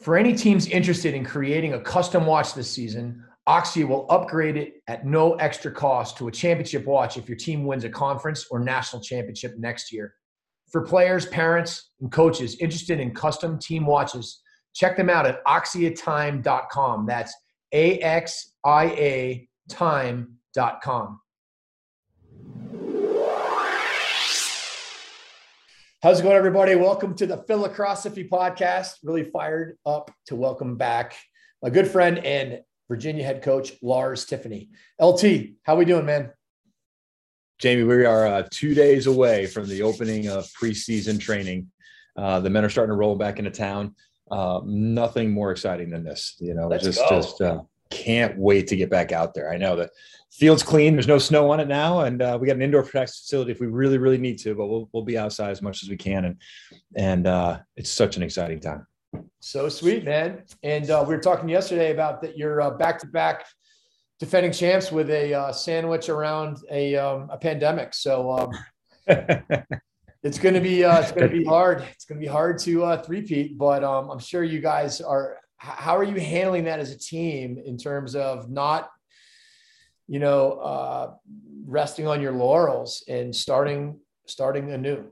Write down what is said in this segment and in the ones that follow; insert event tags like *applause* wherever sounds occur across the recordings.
For any teams interested in creating a custom watch this season, Axia will upgrade it at no extra cost to a championship watch if your team wins a conference or national championship next year. For players, parents, and coaches interested in custom team watches, check them out at axiatime.com. That's A X I A time.com. How's it going, everybody? Welcome to the Philacrosseophy podcast. Really fired up to welcome back my good friend and Virginia head coach Lars Tiffany. LT, how we doing, man? Jamie, we are uh, two days away from the opening of preseason training. Uh, the men are starting to roll back into town. Uh, nothing more exciting than this. You know, Let's just go. just uh, can't wait to get back out there. I know the field's clean. There's no snow on it now, and uh, we got an indoor practice facility if we really, really need to. But we'll we'll be outside as much as we can, and and uh, it's such an exciting time. So sweet, man. And uh, we were talking yesterday about that you're uh, back-to-back defending champs with a uh, sandwich around a, um, a pandemic. So um, *laughs* it's going to be uh, it's going to be hard. It's going to be hard to uh, three-peat, but um, I'm sure you guys are. How are you handling that as a team in terms of not, you know, uh, resting on your laurels and starting starting anew?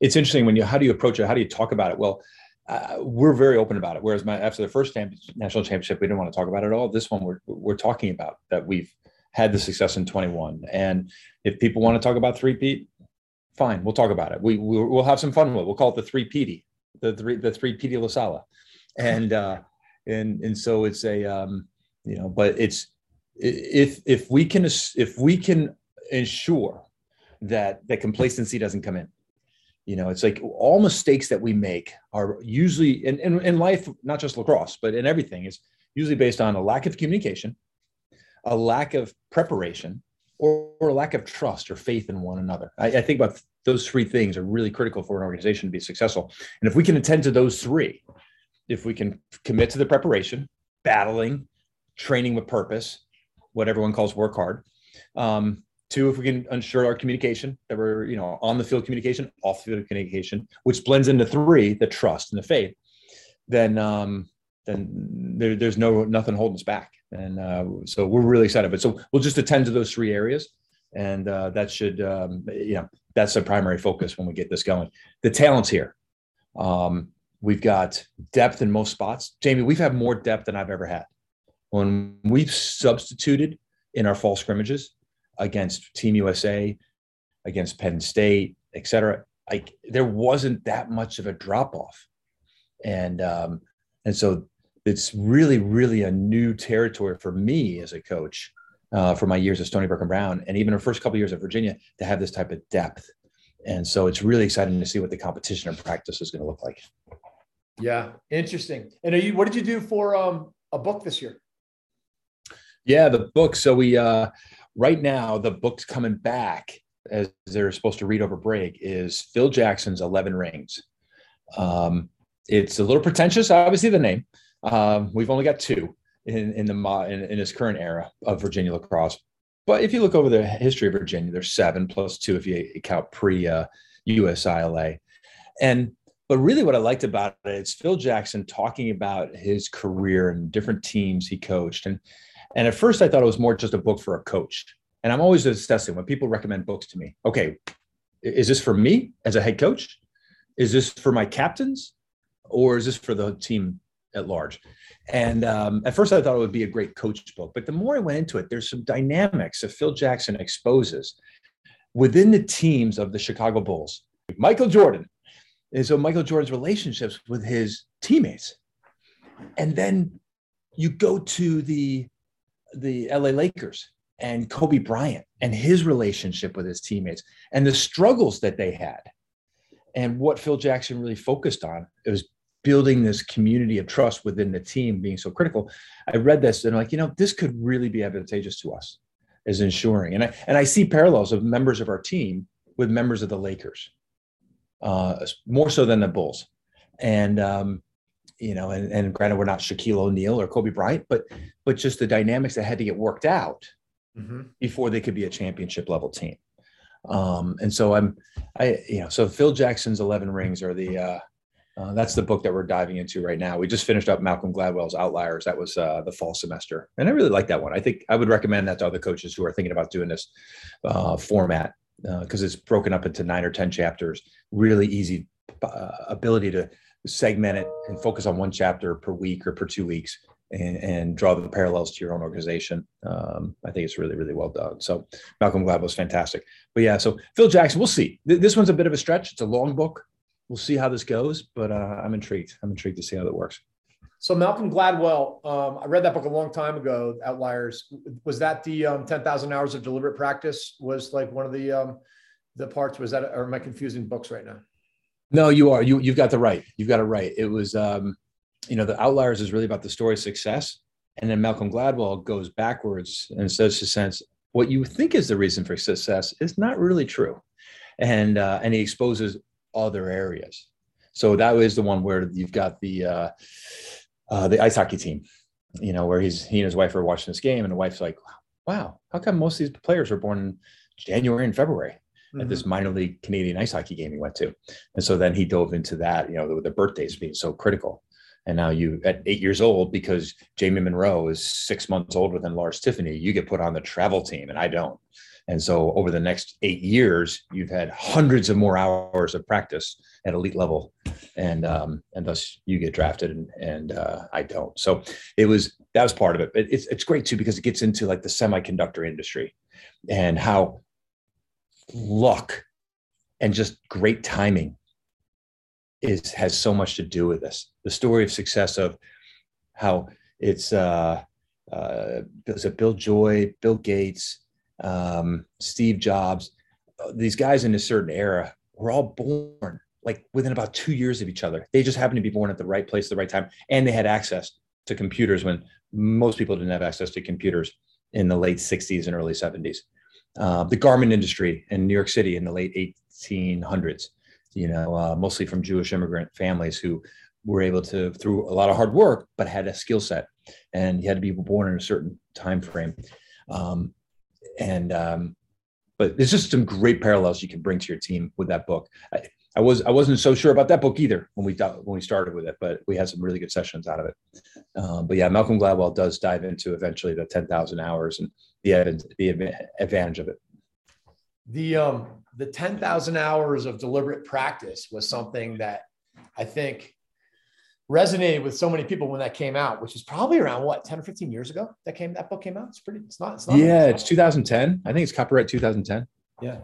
it's interesting when you how do you approach it? How do you talk about it? Well uh, we're very open about it. Whereas my after the first national championship we didn't want to talk about it at all. This one we're we're talking about that we've had the success in 21 and if people want to talk about three pete fine we'll talk about it. We we'll, we'll have some fun with it. We'll call it the three Petey, the three the three Petey lasala and uh and and so it's a um you know but it's if if we can if we can ensure that that complacency doesn't come in you know it's like all mistakes that we make are usually in, in, in life not just lacrosse but in everything is usually based on a lack of communication a lack of preparation or, or lack of trust or faith in one another. I, I think about those three things are really critical for an organization to be successful. And if we can attend to those three if we can commit to the preparation battling training with purpose what everyone calls work hard um, Two, if we can ensure our communication that we're, you know, on the field communication, off the field communication, which blends into three, the trust and the faith, then um, then there, there's no nothing holding us back. And uh, so we're really excited. But so we'll just attend to those three areas, and uh, that should, um, you know, that's the primary focus when we get this going. The talents here, um, we've got depth in most spots. Jamie, we've had more depth than I've ever had. When we've substituted in our fall scrimmages, against Team USA, against Penn State, et cetera. Like there wasn't that much of a drop off, and um, and so it's really really a new territory for me as a coach uh, for my years at Stony Brook and Brown, and even our first couple of years at Virginia to have this type of depth. And so it's really exciting to see what the competition and practice is going to look like. Yeah, interesting. And are you, what did you do for um, a book this year? Yeah, the book. So we uh, right now the book's coming back as they're supposed to read over break is Phil Jackson's Eleven Rings. Um, it's a little pretentious, obviously the name. Um, we've only got two in in the in, in this current era of Virginia lacrosse. But if you look over the history of Virginia, there's seven plus two if you count pre uh, USILA. And but really, what I liked about it is Phil Jackson talking about his career and different teams he coached. And and at first, I thought it was more just a book for a coach. And I'm always assessing when people recommend books to me. Okay, is this for me as a head coach? Is this for my captains, or is this for the team at large? And um, at first, I thought it would be a great coach book. But the more I went into it, there's some dynamics that Phil Jackson exposes within the teams of the Chicago Bulls. Michael Jordan and so Michael Jordan's relationships with his teammates. And then you go to the the LA Lakers and Kobe Bryant and his relationship with his teammates and the struggles that they had. And what Phil Jackson really focused on it was building this community of trust within the team being so critical. I read this and I'm like, you know, this could really be advantageous to us as ensuring. And I and I see parallels of members of our team with members of the Lakers uh, more so than the Bulls. And um, you know, and, and granted, we're not Shaquille O'Neal or Kobe Bryant, but but just the dynamics that had to get worked out mm-hmm. before they could be a championship level team. Um, and so I'm, I you know, so Phil Jackson's Eleven Rings are the uh, uh, that's the book that we're diving into right now. We just finished up Malcolm Gladwell's Outliers. That was uh, the fall semester, and I really like that one. I think I would recommend that to other coaches who are thinking about doing this uh, format because uh, it's broken up into nine or 10 chapters, really easy uh, ability to segment it and focus on one chapter per week or per two weeks and, and draw the parallels to your own organization. Um, I think it's really, really well done. So Malcolm Gladwell was fantastic. But yeah, so Phil Jackson, we'll see. This one's a bit of a stretch. It's a long book. We'll see how this goes, but uh, I'm intrigued. I'm intrigued to see how that works. So Malcolm Gladwell, um, I read that book a long time ago. Outliers was that the um, ten thousand hours of deliberate practice? Was like one of the um, the parts? Was that or am I confusing books right now? No, you are. You you've got the right. You've got it right. It was um, you know the Outliers is really about the story of success, and then Malcolm Gladwell goes backwards and says to sense what you think is the reason for success is not really true, and uh, and he exposes other areas. So that was the one where you've got the uh, uh, the ice hockey team, you know, where he's he and his wife are watching this game, and the wife's like, "Wow, how come most of these players are born in January and February?" Mm-hmm. At this mm-hmm. minor league Canadian ice hockey game he went to, and so then he dove into that, you know, the, the birthdays being so critical. And now you, at eight years old, because Jamie Munro is six months older than Lars Tiffany, you get put on the travel team, and I don't. And so over the next eight years, you've had hundreds of more hours of practice at elite level, and um, and thus you get drafted, and, and uh, I don't. So it was that was part of it. But it's it's great too because it gets into like the semiconductor industry, and how luck and just great timing is has so much to do with this. The story of success of how it's uh, uh, is it Bill Joy, Bill Gates, um, Steve Jobs, these guys in a certain era were all born like within about two years of each other. They just happened to be born at the right place at the right time, and they had access to computers when most people didn't have access to computers in the late 60s and early 70s. Uh, the garment industry in New York City in the late 1800s, you know, uh, mostly from Jewish immigrant families who were able to, through a lot of hard work, but had a skill set, and you had to be born in a certain time frame. Um, and um, but there's just some great parallels you can bring to your team with that book. I, I was I wasn't so sure about that book either when we when we started with it, but we had some really good sessions out of it. Um, but yeah, Malcolm Gladwell does dive into eventually the ten thousand hours and the the advantage of it. The um the ten thousand hours of deliberate practice was something that I think resonated with so many people when that came out, which is probably around what 10 or 15 years ago that came that book came out. It's pretty, it's not, it's not yeah, it's 2010. I think it's copyright 2010. Yeah.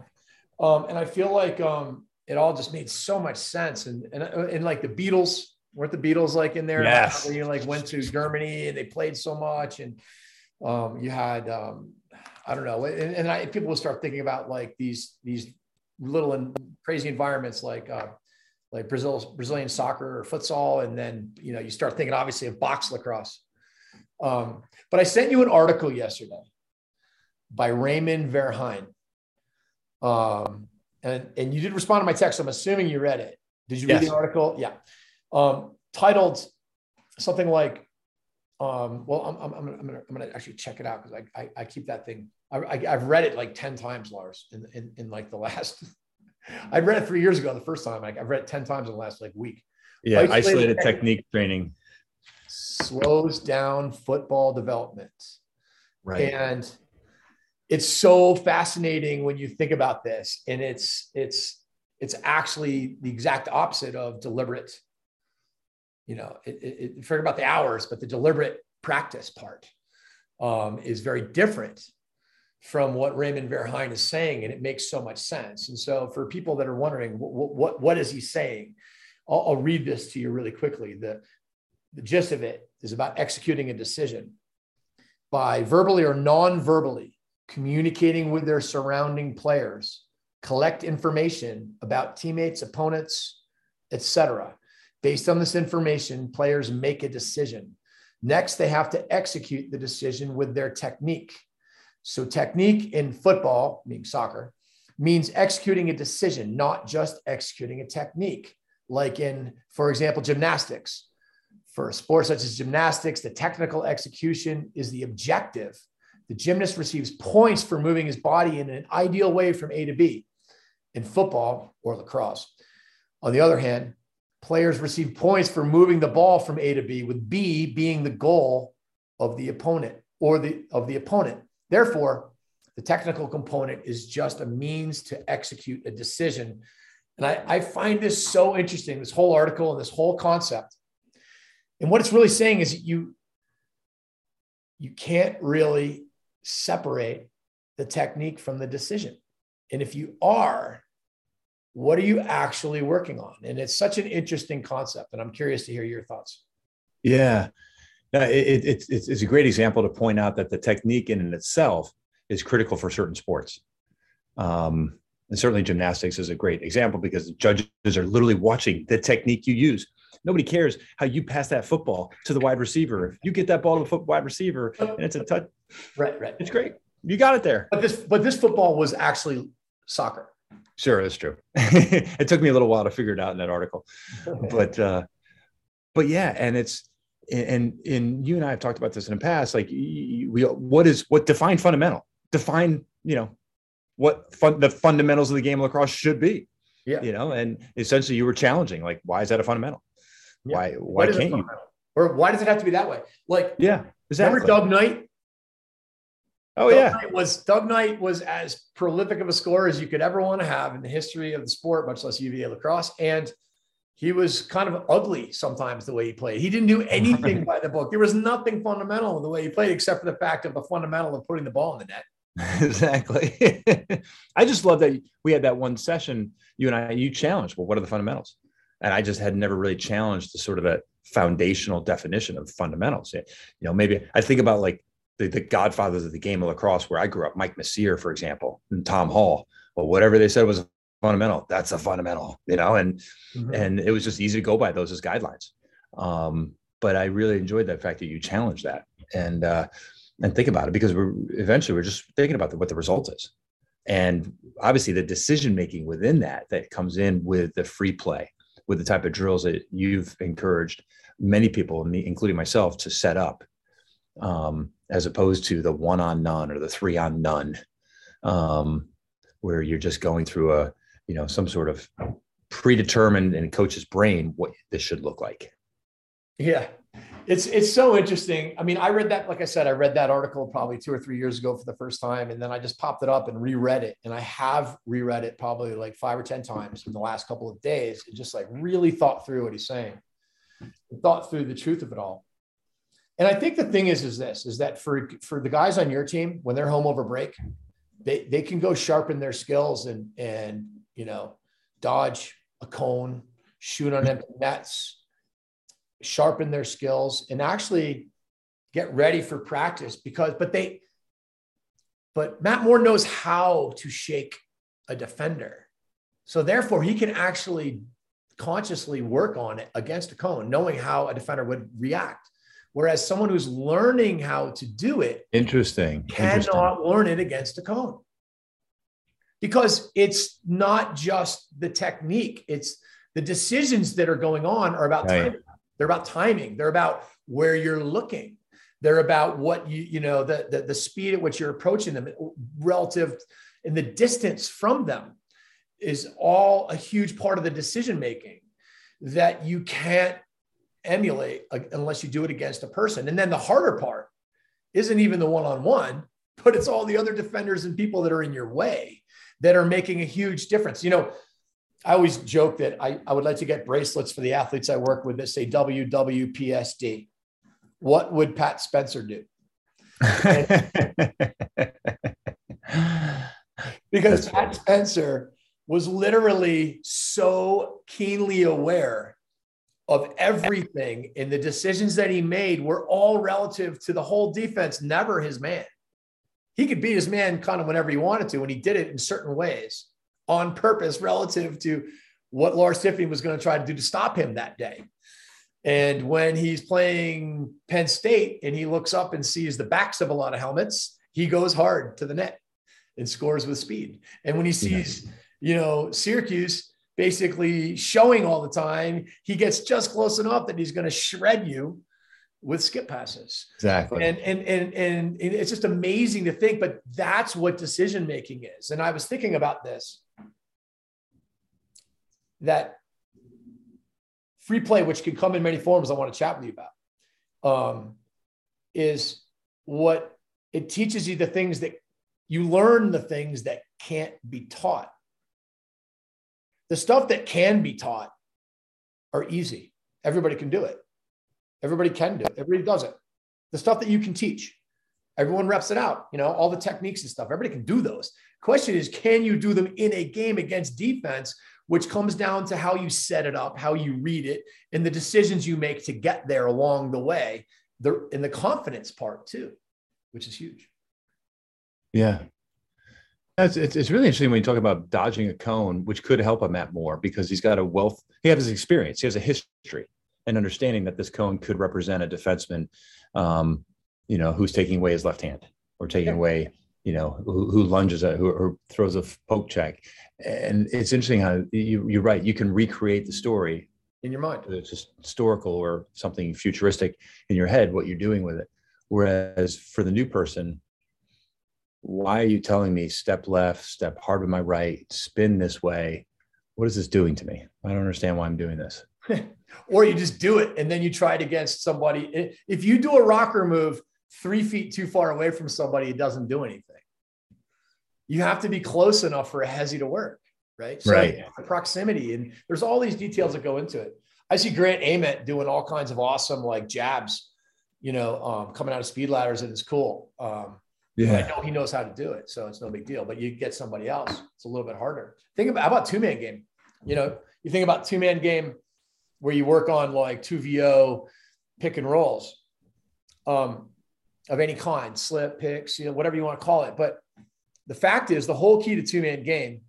Um, and I feel like um it all just made so much sense. And and, uh, and like the Beatles, weren't the Beatles like in there? Yes. You like went to Germany and they played so much. And um you had um I don't know, and, and I, people will start thinking about like these these little and crazy environments like uh like Brazil, Brazilian soccer or futsal. And then, you know, you start thinking obviously of box lacrosse. Um, but I sent you an article yesterday by Raymond Verheijen. Um, and, and you did respond to my text. I'm assuming you read it. Did you yes. read the article? Yeah. um, titled something like, um, well, I'm, I'm, I'm, gonna, I'm, gonna, I'm gonna actually check it out because I, I, I, keep that thing. I, I, have read it like 10 times, Lars, in, in, in like the last, I read it three years ago the first time. Like I've read it 10 times in the last like week. Yeah, isolated, isolated technique, technique training slows down football development. Right. And it's so fascinating when you think about this. And it's it's it's actually the exact opposite of deliberate. You know, it, it, it forget about the hours, but the deliberate practice part um, is very different from what Raymond Verheijen is saying, and it makes so much sense. And so, for people that are wondering what what, what is he saying, I'll, I'll read this to you really quickly. The the gist of it is about executing a decision by verbally or non-verbally communicating with their surrounding players, collect information about teammates, opponents, etc. Based on this information, players make a decision. Next, they have to execute the decision with their technique. So, technique in football, meaning soccer, means executing a decision, not just executing a technique. Like in, for example, gymnastics. For sports such as gymnastics, the technical execution is the objective. The gymnast receives points for moving his body in an ideal way from A to B. In football or lacrosse, on the other hand, players receive points for moving the ball from A to B, with B being the goal of the opponent or the of the opponent. Therefore, the technical component is just a means to execute a decision. And I, I find this so interesting, this whole article and this whole concept and what it's really saying is you you can't really separate the technique from the decision. And if you are, what are you actually working on? And it's such an interesting concept. And I'm curious to hear your thoughts. Yeah. No, it, it, it's, it's a great example to point out that the technique in and itself is critical for certain sports. Um, and certainly gymnastics is a great example because the judges are literally watching the technique you use. Nobody cares how you pass that football to the wide receiver. If you get that ball to the foot wide receiver and it's a touch, right, right, it's great. You got it there. But this, but this football was actually soccer. Sure, that's true. *laughs* it took me a little while to figure it out in that article, *laughs* but uh, but yeah, and it's and and you and I have talked about this in the past. Like, we what is what define fundamental? Define you know what fun, the fundamentals of the game of lacrosse should be. Yeah, you know, and essentially you were challenging like, why is that a fundamental? Yeah. Why why, can't you? Or why does it have to be that way? Like yeah, exactly. Remember Doug Knight? Oh Doug yeah, Knight was Doug Knight was as prolific of a scorer as you could ever want to have in the history of the sport, much less UVA lacrosse. And he was kind of ugly sometimes the way he played. He didn't do anything by the book. There was nothing fundamental in the way he played, except for the fact of the fundamental of putting the ball in the net. *laughs* exactly. *laughs* I just love that we had that one session. You and I, you challenged. Well, what are the fundamentals? and I just had never really challenged the sort of a foundational definition of fundamentals. You know, maybe I think about like the, the godfathers of the game of lacrosse where I grew up, Mike Messere, for example, and Tom Hall, or whatever they said was fundamental. That's a fundamental, you know, and mm-hmm. and it was just easy to go by those as guidelines. Um, but I really enjoyed the fact that you challenged that and uh, and think about it because we're eventually we're just thinking about the, what the result is, and obviously the decision making within that that comes in with the free play with the type of drills that you've encouraged many people, me including myself, to set up, um, as opposed to the one on none or the three on none, um, where you're just going through a you know some sort of predetermined in a coach's brain what this should look like. Yeah, it's it's so interesting. I mean, I read that, like I said, I read that article probably two or three years ago for the first time, and then I just popped it up and reread it. And I have reread it probably like five or ten times in the last couple of days, and just like really thought through what he's saying, thought through the truth of it all. And I think the thing is, is this: is that for for the guys on your team when they're home over break, they they can go sharpen their skills and and you know dodge a cone, shoot on empty nets sharpen their skills and actually get ready for practice because but they but Matt Moore knows how to shake a defender. So therefore he can actually consciously work on it against a cone knowing how a defender would react. Whereas someone who's learning how to do it interesting cannot interesting. learn it against a cone. Because it's not just the technique, it's The decisions that are going on are about Right. timing. They're about timing. They're about where you're looking. They're about what you, you know, the, the, the speed at which you're approaching them relative and the distance from them is all a huge part of the decision making that you can't emulate unless you do it against a person. And then the harder part isn't even the one on one, but it's all the other defenders and people that are in your way that are making a huge difference. You know, I always joke that I, I would like to get bracelets for the athletes I work with that say WWPSD. What would Pat Spencer do? *laughs* Because That's Pat. Spencer was literally so keenly aware of everything and the decisions that he made were all relative to the whole defense, never his man. He could beat his man kind of whenever he wanted to, and he did it in certain ways on purpose relative to what Lars Tiffany was going to try to do to stop him that day. And when he's playing Penn State and he looks up and sees the backs of a lot of helmets, he goes hard to the net and scores with speed. And when he sees, you know, Syracuse basically showing all the time, he gets just close enough that he's going to shred you with skip passes. exactly. And, and and and it's just amazing to think, but that's what decision making is. And I was thinking about this that free play, which can come in many forms, I want to chat with you about, um, is what it teaches you the things that you learn the things that can't be taught. The stuff that can be taught are easy. Everybody can do it. Everybody can do it. Everybody does it. The stuff that you can teach, everyone reps it out. You know, all the techniques and stuff. Everybody can do those. Question is, can you do them in a game against defense, which comes down to how you set it up, how you read it, and the decisions you make to get there along the way. The and the confidence part too, which is huge. Yeah. It's, it's, it's really interesting when you talk about dodging a cone, which could help a Matt Moore because he's got a wealth, he has his experience, he has a history and understanding that this cone could represent a defenseman, um, you know, who's taking away his left hand or taking Yeah. away, you know, who, who lunges at, who or throws a poke check. And it's interesting how you, you're right. You can recreate the story In your mind. it's just historical or something futuristic in your head, what you're doing with it. Whereas for the new person, why are you telling me step left, step hard with my right, spin this way? What is this doing to me? I don't understand why I'm doing this. *laughs* or you just do it and then you try it against somebody. If you do a rocker move three feet too far away from somebody, it doesn't do anything. You have to be close enough for a hezzy to work, right? Right. the proximity and there's all these details that go into it. I see Grant Ament doing all kinds of awesome like jabs, you know, um, coming out of speed ladders and it's cool. Um, I know he knows how to do it, so it's no big deal. But you get somebody else, it's a little bit harder. Think about how about two man game. You know, you think about two man game where you work on like two VO pick and rolls um, of any kind, slip picks, you know, whatever you want to call it. But the fact is, the whole key to two man game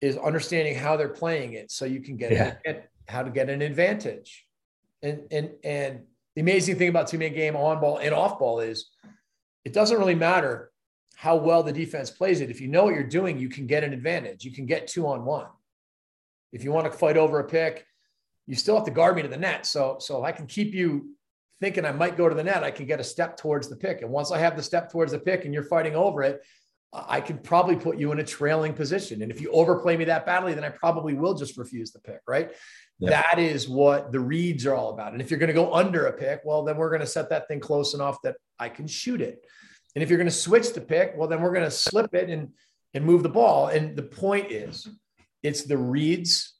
is understanding how they're playing it, so you can get, Yeah. get how to get an advantage. And and and the amazing thing about two man game on ball and off ball is it doesn't really matter how well the defense plays it. If you know what you're doing, you can get an advantage. You can get two on one. If you want to fight over a pick, you still have to guard me to the net. So, so if I can keep you thinking I might go to the net, I can get a step towards the pick. And once I have the step towards the pick and you're fighting over it, I can probably put you in a trailing position. And if you overplay me that badly, then I probably will just refuse the pick, right? That is what the reads are all about. And if you're going to go under a pick, well, then we're going to set that thing close enough that I can shoot it. And if you're going to switch the pick, well, then we're going to slip it and and move the ball. And the point is, it's the reads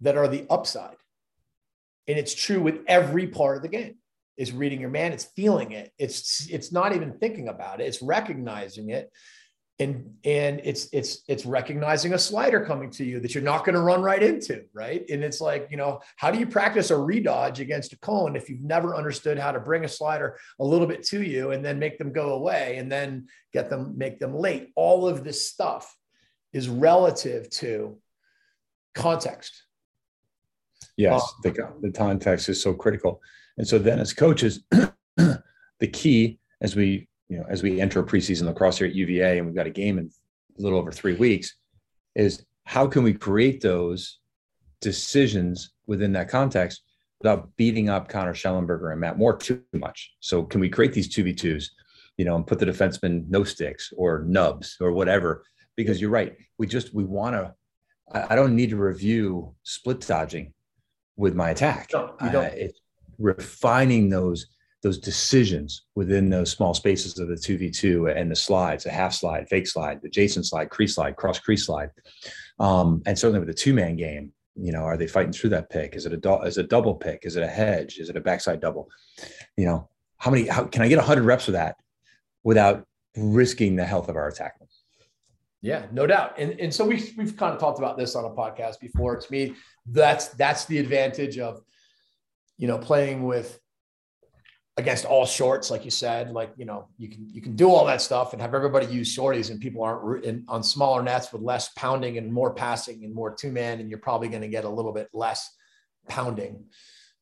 that are the upside. And it's true with every part of the game. It's reading your man, it's feeling it. It's it's not even thinking about it, it's recognizing it. And and it's it's it's recognizing a slider coming to you that you're not going to run right into, right? And it's like, you know, how do you practice a redodge against a cone if you've never understood how to bring a slider a little bit to you and then make them go away and then get them make them late? All of this stuff is relative to context. Yes, the, the context is so critical. And so then as coaches, *clears throat* the key as we, you know, as we enter preseason lacrosse here at UVA and we've got a game in a little over three weeks is how can we create those decisions within that context without beating up Connor Schellenberger and Matt Moore too much. So can we create these 2v2s, you know, and put the defenseman no sticks or nubs or whatever? Because you're right. We just we want to I don't need to review split dodging with my attack. No. Uh, it's refining those those decisions within those small spaces of the 2v2 and the slides, the half slide, fake slide, the Jason slide, crease slide, cross crease slide. Um, and certainly with the two man game, you know, are they fighting through that pick? Is it a do- is it a double pick? Is it a hedge? Is it a backside double? You know, how many? How can I get 100 reps of that without risking the health of our attack? Yeah, no doubt. And and so we we've kind of talked about this on a podcast before. To me, that's that's the advantage of you know playing with against all shorts, like you said. Like you know you can you can do all that stuff and have everybody use shorties, and people aren't in, on smaller nets with less pounding and more passing and more two man, and you're probably going to get a little bit less pounding.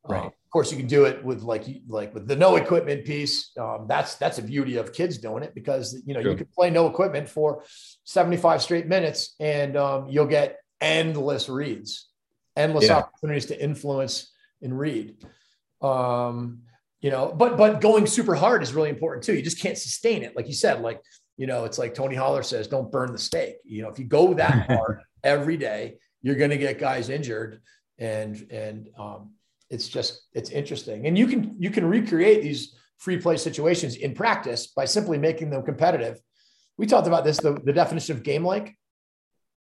Right. Um, of course, you can do it with like like with the no equipment piece. Um, that's that's a beauty of kids doing it because you know Sure. you can play no equipment for 75 straight minutes and um, you'll get endless reads, endless Yeah. opportunities to influence and read. Um, you know, but but going super hard is really important too. You just can't sustain it, like you said. Like you know, it's like Tony Holler says, "Don't burn the steak." You know, if you go that *laughs* hard every day, you're going to get guys injured, and and um, it's just it's interesting. And you can you can recreate these free play situations in practice by simply making them competitive. We talked about this, the, the definition of game like.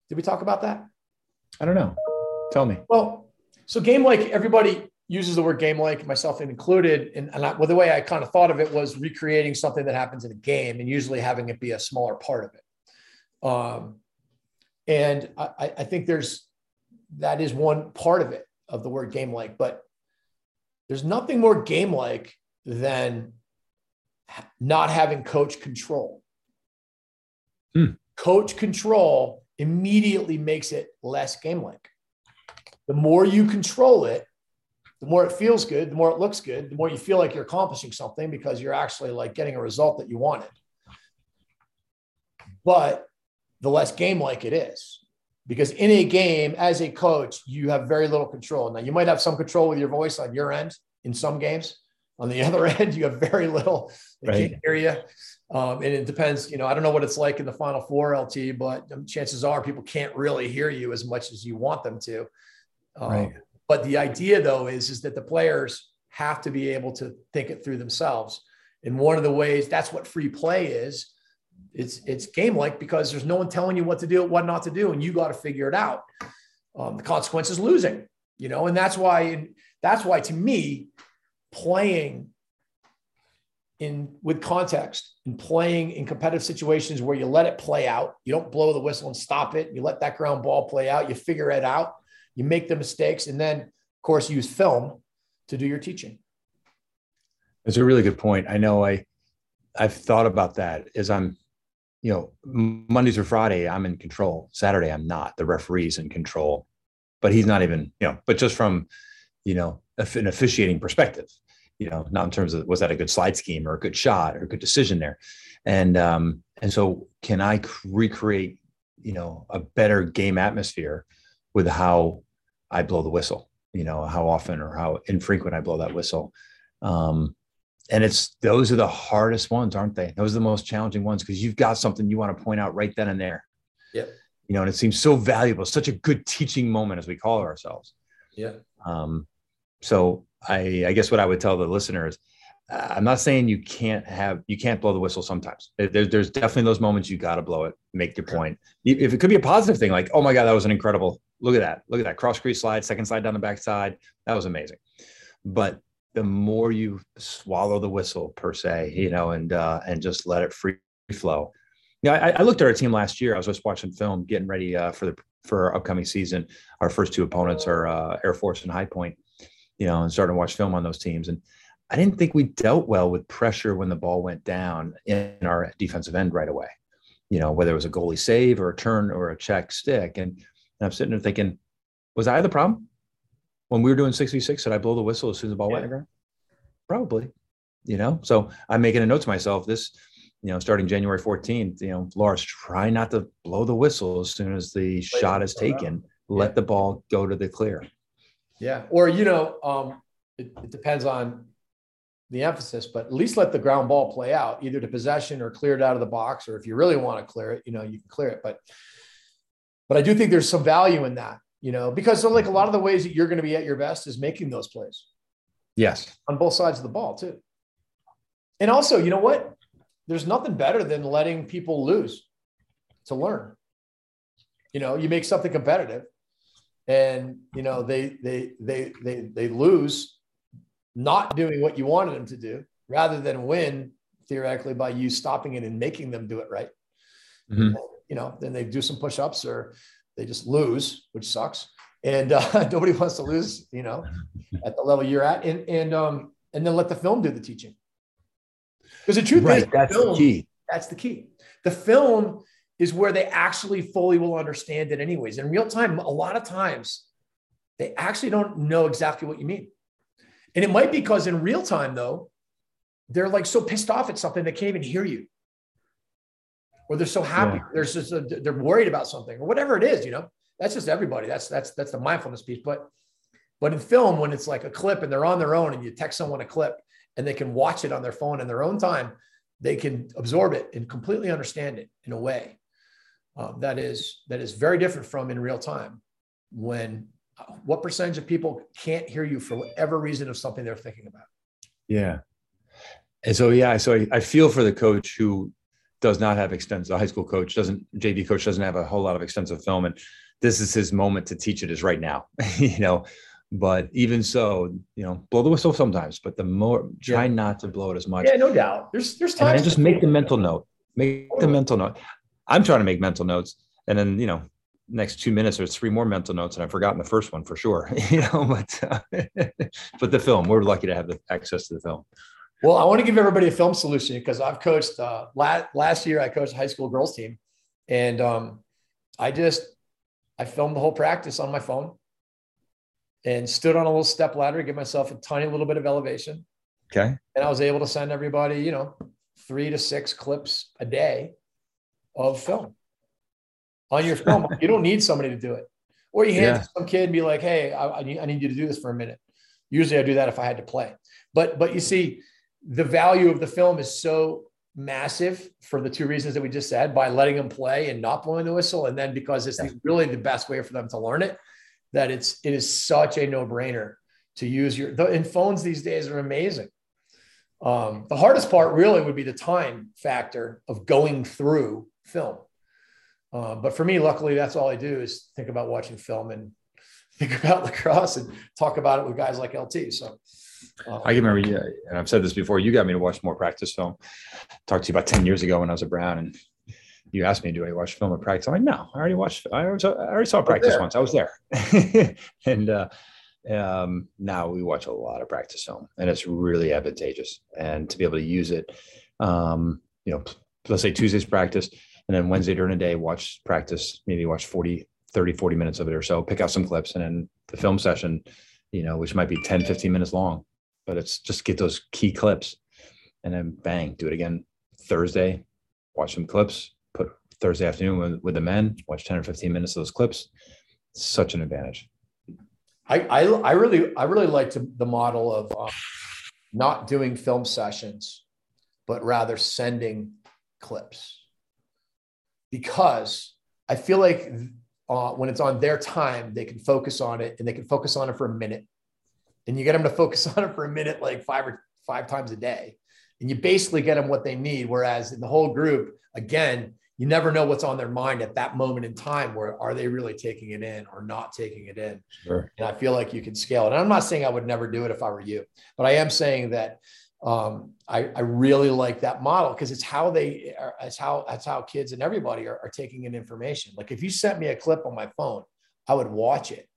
Did we talk about that? I don't know. Tell me. Well, so game like everybody uses the word game like, myself included. And, and I, well, the way I kind of thought of it was recreating something that happens in a game and usually having it be a smaller part of it. Um, and I, I think there's that is one part of it of the word game like, but there's nothing more game like than not having coach control. Hmm. Coach control immediately makes it less game like. The more you control it, the more it feels good, the more it looks good, the more you feel like you're accomplishing something because you're actually like getting a result that you wanted. But the less game like it is. Because in a game, as a coach, you have very little control. Now, you might have some control with your voice on your end in some games. On the *laughs* other end, you have very little. They Right. can't hear you. Um, and it depends, you know, I don't know what it's like in the final four LT, but um, chances are people can't really hear you as much as you want them to. Um, But the idea though is, is that the players have to be able to think it through themselves. And one of the ways that's what free play is, it's it's game like because there's no one telling you what to do, what not to do, and you got to figure it out. Um, the consequence is losing, you know, and that's why and that's why to me, playing in with context and playing in competitive situations where you let it play out, you don't blow the whistle and stop it, you let that ground ball play out, you figure it out, you make the mistakes, and then of course use film to do your teaching. That's a really good point. I know I I've thought about that as I'm, you know, Mondays or Friday, I'm in control. Saturday, I'm not. The referee's in control, but he's not even, you know, but just from, you know, an officiating perspective, you know, not in terms of was that a good slide scheme or a good shot or a good decision there. And um, and so can I recreate, you know, a better game atmosphere with how I blow the whistle, you know, how often or how infrequent I blow that whistle. Um, and it's those are the hardest ones aren't they those are the most challenging ones because you've got something you want to point out right then and there Yep. you know and it seems so valuable such a good teaching moment as we call ourselves Yeah. um, so i i guess what i would tell the listeners uh, i'm not saying you can't have you can't blow the whistle sometimes there, there's definitely those moments you got to blow it make your point if it could be a positive thing like oh my god that was an incredible look at that look at that cross crease slide second slide down the backside that was amazing but the more you swallow the whistle per se, you know, and uh, and just let it free flow. Yeah, I, I looked at our team last year. I was just watching film, getting ready uh, for the for our upcoming season. Our first two opponents are uh, Air Force and High Point, you know, and starting to watch film on those teams. And I didn't think we dealt well with pressure when the ball went down in our defensive end right away. You know, whether it was a goalie save or a turn or a check stick. And, and I'm sitting there thinking, was I the problem? when we were doing 66, did I blow the whistle as soon as the ball went in the ground? Probably, you know. So I'm making a note to myself this, you know, starting January 14th, you know, Lars, try not to blow the whistle as soon as the shot is taken. let yeah. the ball go to the clear. Yeah. Or, you know, um, it, it depends on the emphasis, but at least let the ground ball play out either to possession or clear it out of the box. Or if you really want to clear it, you know, you can clear it. But, but I do think there's some value in that, you know, because like a lot of the ways that you're going to be at your best is making those plays. Yes. On both sides of the ball, too. And also, you know what? There's nothing better than letting people lose to learn. You know, you make something competitive and you know they they they they they lose not doing what you wanted them to do rather than win theoretically by you stopping it and making them do it right. Mm-hmm. You know, then they do some push-ups or they just lose, which sucks. And uh, *laughs* nobody wants to lose, you know, at the level you're at. And and um and then let the film do the teaching. Because the truth right, is, that's film, the key. That's the key. The film is where they actually fully will understand it, anyways. In real time, a lot of times they actually don't know exactly what you mean. And it might be because in real time, though, they're like so pissed off at something they can't even hear you. Or they're so happy. Yeah. They're just a, they're worried about something or whatever it is, you know. That's just everybody. That's that's that's the mindfulness piece. But but in film, when it's like a clip and they're on their own and you text someone a clip and they can watch it on their phone in their own time, they can absorb it and completely understand it in a way um, that is that is very different from in real time when uh, what percentage of people can't hear you for whatever reason of something they're thinking about yeah and so yeah so I, I feel for the coach who does not have extensive high school coach doesn't jd coach doesn't have a whole lot of extensive film and this is his moment to teach it is right now *laughs* you know but even so you know blow the whistle sometimes but the more try yeah. not to blow it as much yeah no doubt there's there's time just make the mental note make the mental note I'm trying to make mental notes, and then you know, next two minutes there's three more mental notes, and I've forgotten the first one for sure. *laughs* you know, but uh, *laughs* but the film, we're lucky to have the access to the film. Well, I want to give everybody a film solution because I've coached uh, last last year. I coached a high school girls team, and um, I just I filmed the whole practice on my phone and stood on a little step ladder to give myself a tiny little bit of elevation. Okay. And I was able to send everybody, you know, three to six clips a day of film on your film. *laughs* you don't need somebody to do it. Or you hand yeah. to some kid and be like, hey, I, I, need, I need you to do this for a minute. Usually I do that if I had to play. But but you see, the value of the film is so massive for the two reasons that we just said by letting them play and not blowing the whistle. And then because it's yeah. really the best way for them to learn it, that it's it is such a no-brainer to use your and phones these days are amazing. Um, the hardest part really would be the time factor of going through film. Uh, but for me, luckily, that's all I do is think about watching film and *laughs* think about lacrosse and talk about it with guys like LT. So I can remember, yeah, and I've said this before. You got me to watch more practice film. talked to you about ten years ago when I was at Brown, and you asked me, "Do I watch film at practice?" I'm like, "No, I already watched. I already saw, I already saw practice once. I was there." *laughs* and uh, um, now we watch a lot of practice film, and it's really advantageous. And to be able to use it, um, you know, let's say Tuesday's practice and then Wednesday during the day, watch practice, maybe watch 40, 30, 40 minutes of it or so, pick out some clips. And then the film session, you know, which might be 10, 15 minutes long, but it's just get those key clips and then bang, do it again Thursday, watch some clips, put Thursday afternoon with, with the men, watch 10 or 15 minutes of those clips. such an advantage. I, I, I really, I really liked the model of um, not doing film sessions, but rather sending clips because I feel like uh, when it's on their time, they can focus on it and they can focus on it for a minute. And you get them to focus *laughs* on it for a minute, like five or five times a day. And you basically get them what they need. Whereas in the whole group, again, you never know what's on their mind at that moment in time where are they really taking it in or not taking it in. Sure. And I feel like you can scale it. And I'm not saying I would never do it if I were you, but I am saying that um, I, I, really like that model because it's how they are, it's how that's how kids and everybody are, are, taking in information. Like if you sent me a clip on my phone, I would watch it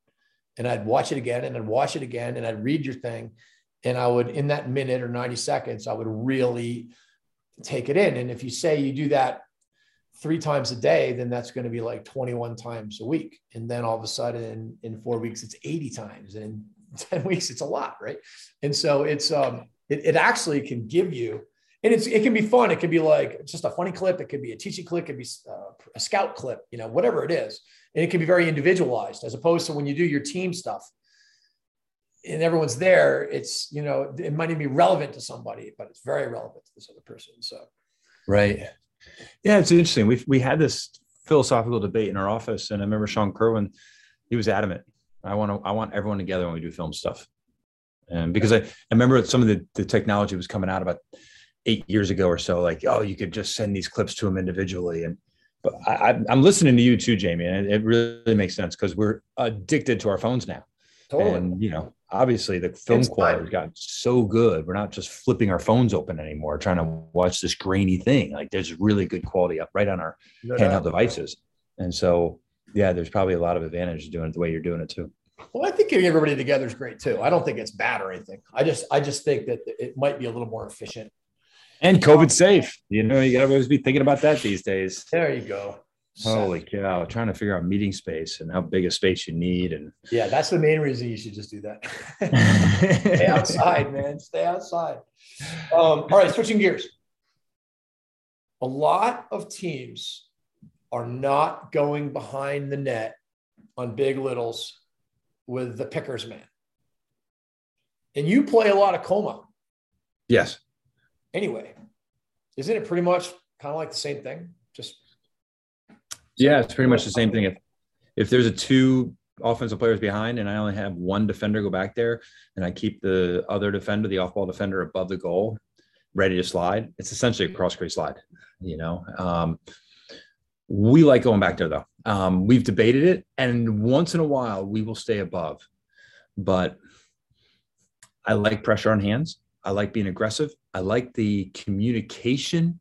and I'd watch it again and I'd watch it again and I'd read your thing. And I would, in that minute or 90 seconds, I would really take it in. And if you say you do that three times a day, then that's going to be like 21 times a week. And then all of a sudden in, four weeks, it's 80 times. And in *laughs* 10 weeks, it's a lot. Right. And so it's, um, it, it actually can give you and it's it can be fun. It can be like just a funny clip. It could be a teaching clip. It could be uh, a scout clip. You know, whatever it is, and it can be very individualized as opposed to when you do your team stuff and everyone's there. It's you know it might even be relevant to somebody, but it's very relevant to this other person. So, right, yeah, it's interesting. We we had this philosophical debate in our office, and I remember Sean Kirwan. He was adamant. I want to. I want everyone together when we do film stuff, and because I, I remember some of the the technology was coming out about eight years ago or so. Like, oh, you could just send these clips to them individually, and but I, I'm listening to you too, Jamie, and it really makes sense because we're addicted to our phones now. Totally. And you know, obviously the film it's quality has gotten so good. We're not just flipping our phones open anymore, trying to watch this grainy thing. Like there's really good quality up right on our no handheld devices. And so, yeah, there's probably a lot of advantage to doing it the way you're doing it too. Well, I think getting everybody together is great too. I don't think it's bad or anything. I just, I just think that it might be a little more efficient and COVID safe. You know, you got to always be thinking about that these days. There you go. Holy cow! Trying to figure out meeting space and how big a space you need, and yeah, that's the main reason you should just do that. *laughs* Stay outside, man. Stay outside. Um, all right, switching gears. A lot of teams are not going behind the net on big littles with the pickers man, and you play a lot of coma. Yes. Anyway, isn't it pretty much kind of like the same thing? Just yeah, it's pretty much the same thing. If if there's a two offensive players behind and I only have one defender go back there and I keep the other defender, the off-ball defender above the goal, ready to slide, it's essentially a cross crease slide. You know, um, we like going back there though. Um, we've debated it, and once in a while we will stay above, but I like pressure on hands. I like being aggressive. I like the communication.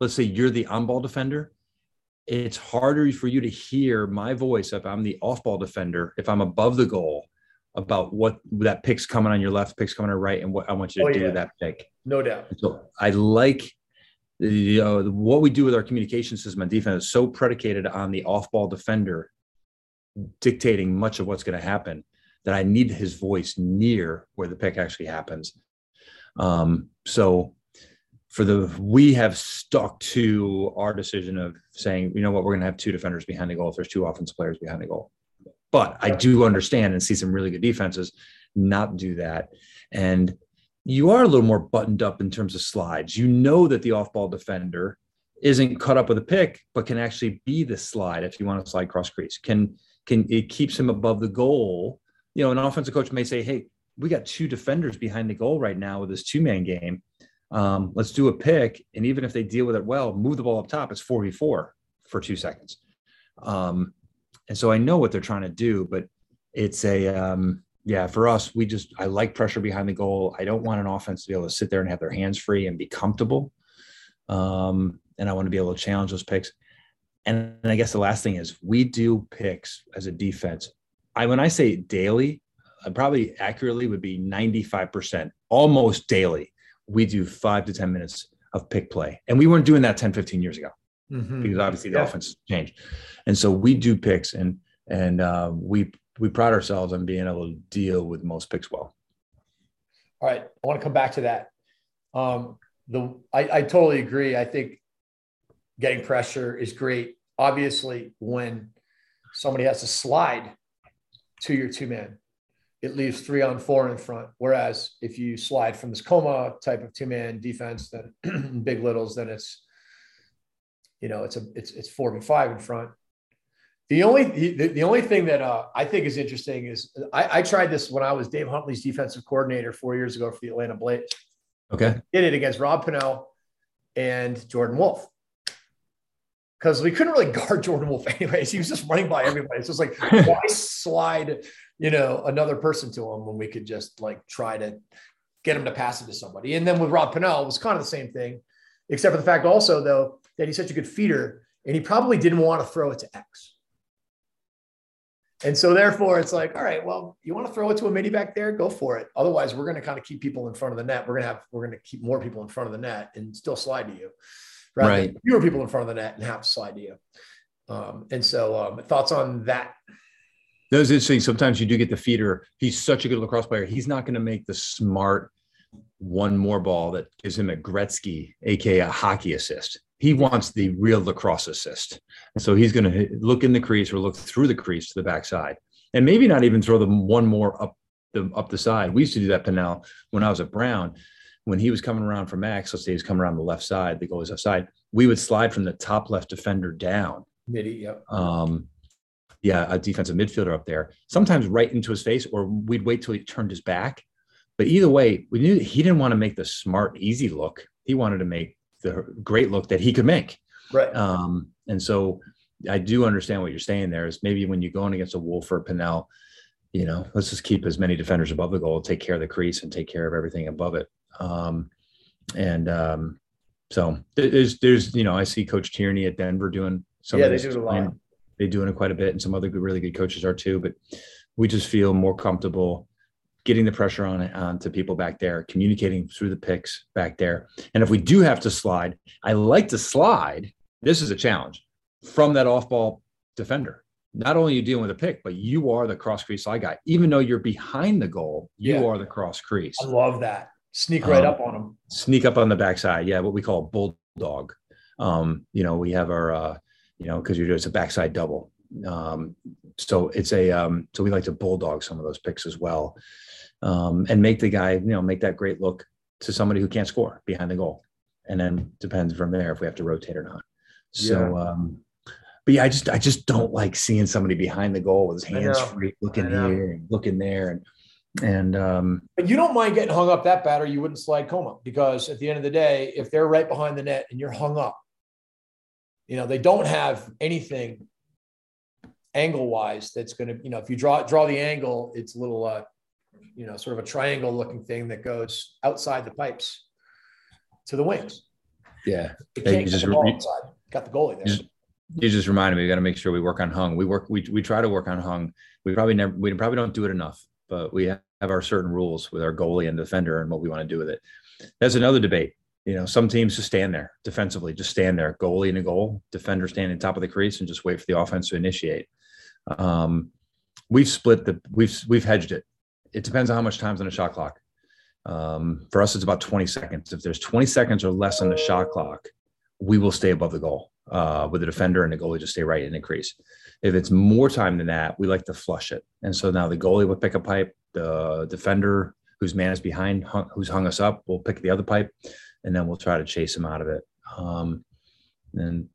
Let's say you're the on ball defender it's harder for you to hear my voice if I'm the off ball defender, if I'm above the goal about what that pick's coming on your left, pick's coming on your right, and what I want you to oh, do yeah. with that pick. No doubt. So I like you know, what we do with our communication system and defense is so predicated on the off ball defender dictating much of what's going to happen that I need his voice near where the pick actually happens. Um, so for the we have stuck to our decision of saying, you know what, we're going to have two defenders behind the goal if there's two offensive players behind the goal. But I do understand and see some really good defenses not do that. And you are a little more buttoned up in terms of slides. You know that the off-ball defender isn't cut up with a pick, but can actually be the slide if you want to slide cross crease. Can can it keeps him above the goal? You know, an offensive coach may say, "Hey, we got two defenders behind the goal right now with this two-man game um, let's do a pick. And even if they deal with it well, move the ball up top. It's 44 for two seconds. Um, and so I know what they're trying to do, but it's a, um, yeah, for us, we just, I like pressure behind the goal. I don't want an offense to be able to sit there and have their hands free and be comfortable. Um, and I want to be able to challenge those picks. And, and I guess the last thing is we do picks as a defense. I, when I say daily, probably accurately would be 95%, almost daily we do five to 10 minutes of pick play. And we weren't doing that 10, 15 years ago mm-hmm. because obviously the yeah. offense changed. And so we do picks and, and uh, we, we pride ourselves on being able to deal with most picks well. All right. I want to come back to that. Um, the, I, I totally agree. I think getting pressure is great. Obviously, when somebody has to slide to your two man, it leaves three on four in front. Whereas if you slide from this coma type of two man defense, then *clears throat* big littles, then it's, you know, it's a, it's, it's four v five in front. The only, the, the only thing that uh, I think is interesting is I, I, tried this when I was Dave Huntley's defensive coordinator four years ago for the Atlanta Blaze. Okay. Did it against Rob Pannell and Jordan Wolf because we couldn't really *laughs* guard Jordan Wolf anyways. He was just running by everybody. It's just like why *laughs* slide you know, another person to him when we could just like try to get him to pass it to somebody. And then with Rob Pannell, it was kind of the same thing, except for the fact also though that he's such a good feeder and he probably didn't want to throw it to X. And so therefore it's like, all right, well, you want to throw it to a mini back there, go for it. Otherwise, we're going to kind of keep people in front of the net. We're going to have, we're going to keep more people in front of the net and still slide to you. Right. Fewer people in front of the net and have to slide to you. Um, and so um, thoughts on that that was interesting. Sometimes you do get the feeder. He's such a good lacrosse player. He's not going to make the smart one more ball that gives him a Gretzky, aka a hockey assist. He wants the real lacrosse assist. And so he's going to look in the crease or look through the crease to the backside. And maybe not even throw them one more up the up the side. We used to do that Pannell when I was at Brown. When he was coming around for Max, let's say he's coming around the left side, the goalie's outside, we would slide from the top left defender down. Midi, yep. Um, yeah, a defensive midfielder up there, sometimes right into his face, or we'd wait till he turned his back. But either way, we knew he didn't want to make the smart, easy look. He wanted to make the great look that he could make. Right. Um, and so I do understand what you're saying there is maybe when you're going against a Wolf or a Pannell, you know, let's just keep as many defenders above the goal, take care of the crease and take care of everything above it. Um, and um, so there's, there's, you know, I see Coach Tierney at Denver doing some yeah, of they this. do a lot. They're doing it quite a bit, and some other good, really good coaches are too. But we just feel more comfortable getting the pressure on on to people back there, communicating through the picks back there. And if we do have to slide, I like to slide. This is a challenge from that off ball defender. Not only are you dealing with a pick, but you are the cross crease slide guy. Even though you're behind the goal, you Yeah. are the cross crease. I love that. Sneak right Um, up on them. Sneak up on the backside. Yeah, what we call bulldog. Um, you know, we have our uh, you know, because you're it's a backside double. Um, so it's a um, so we like to bulldog some of those picks as well. Um, and make the guy, you know, make that great look to somebody who can't score behind the goal. And then depends from there if we have to rotate or not. So um but yeah, I just I just don't like seeing somebody behind the goal with his hands free, looking here and looking there and and um But you don't mind getting hung up that bad, or you wouldn't slide coma because at the end of the day, if they're right behind the net and you're hung up, you know they don't have anything angle wise that's going to you know if you draw draw the angle, it's a little uh, you know sort of a triangle looking thing that goes outside the pipes to the wings. yeah, It you just the re-. Got the goalie there. Just- you just reminded me we got to make sure we work on hung. We work we we try to work on hung. We probably never we probably don't do it enough, but we have our certain rules with our goalie and defender and what we want to do with it. That's another debate. You know, some teams just stand there defensively, just stand there, goalie in a goal, defender standing top of the crease and just wait for the offense to initiate. Um, we've split the we've we've hedged it. It depends on how much time's on the shot clock. Um, for us, it's about 20 seconds. If there's 20 seconds or less on the shot clock, we will stay above the goal uh, with the defender and the goalie just stay right in the crease. If it's more time than that, we like to flush it. And so now the goalie will pick a pipe, the defender whose man is behind, hung, who's hung us up, will pick the other pipe, and then we'll try to chase him out of it. Um, and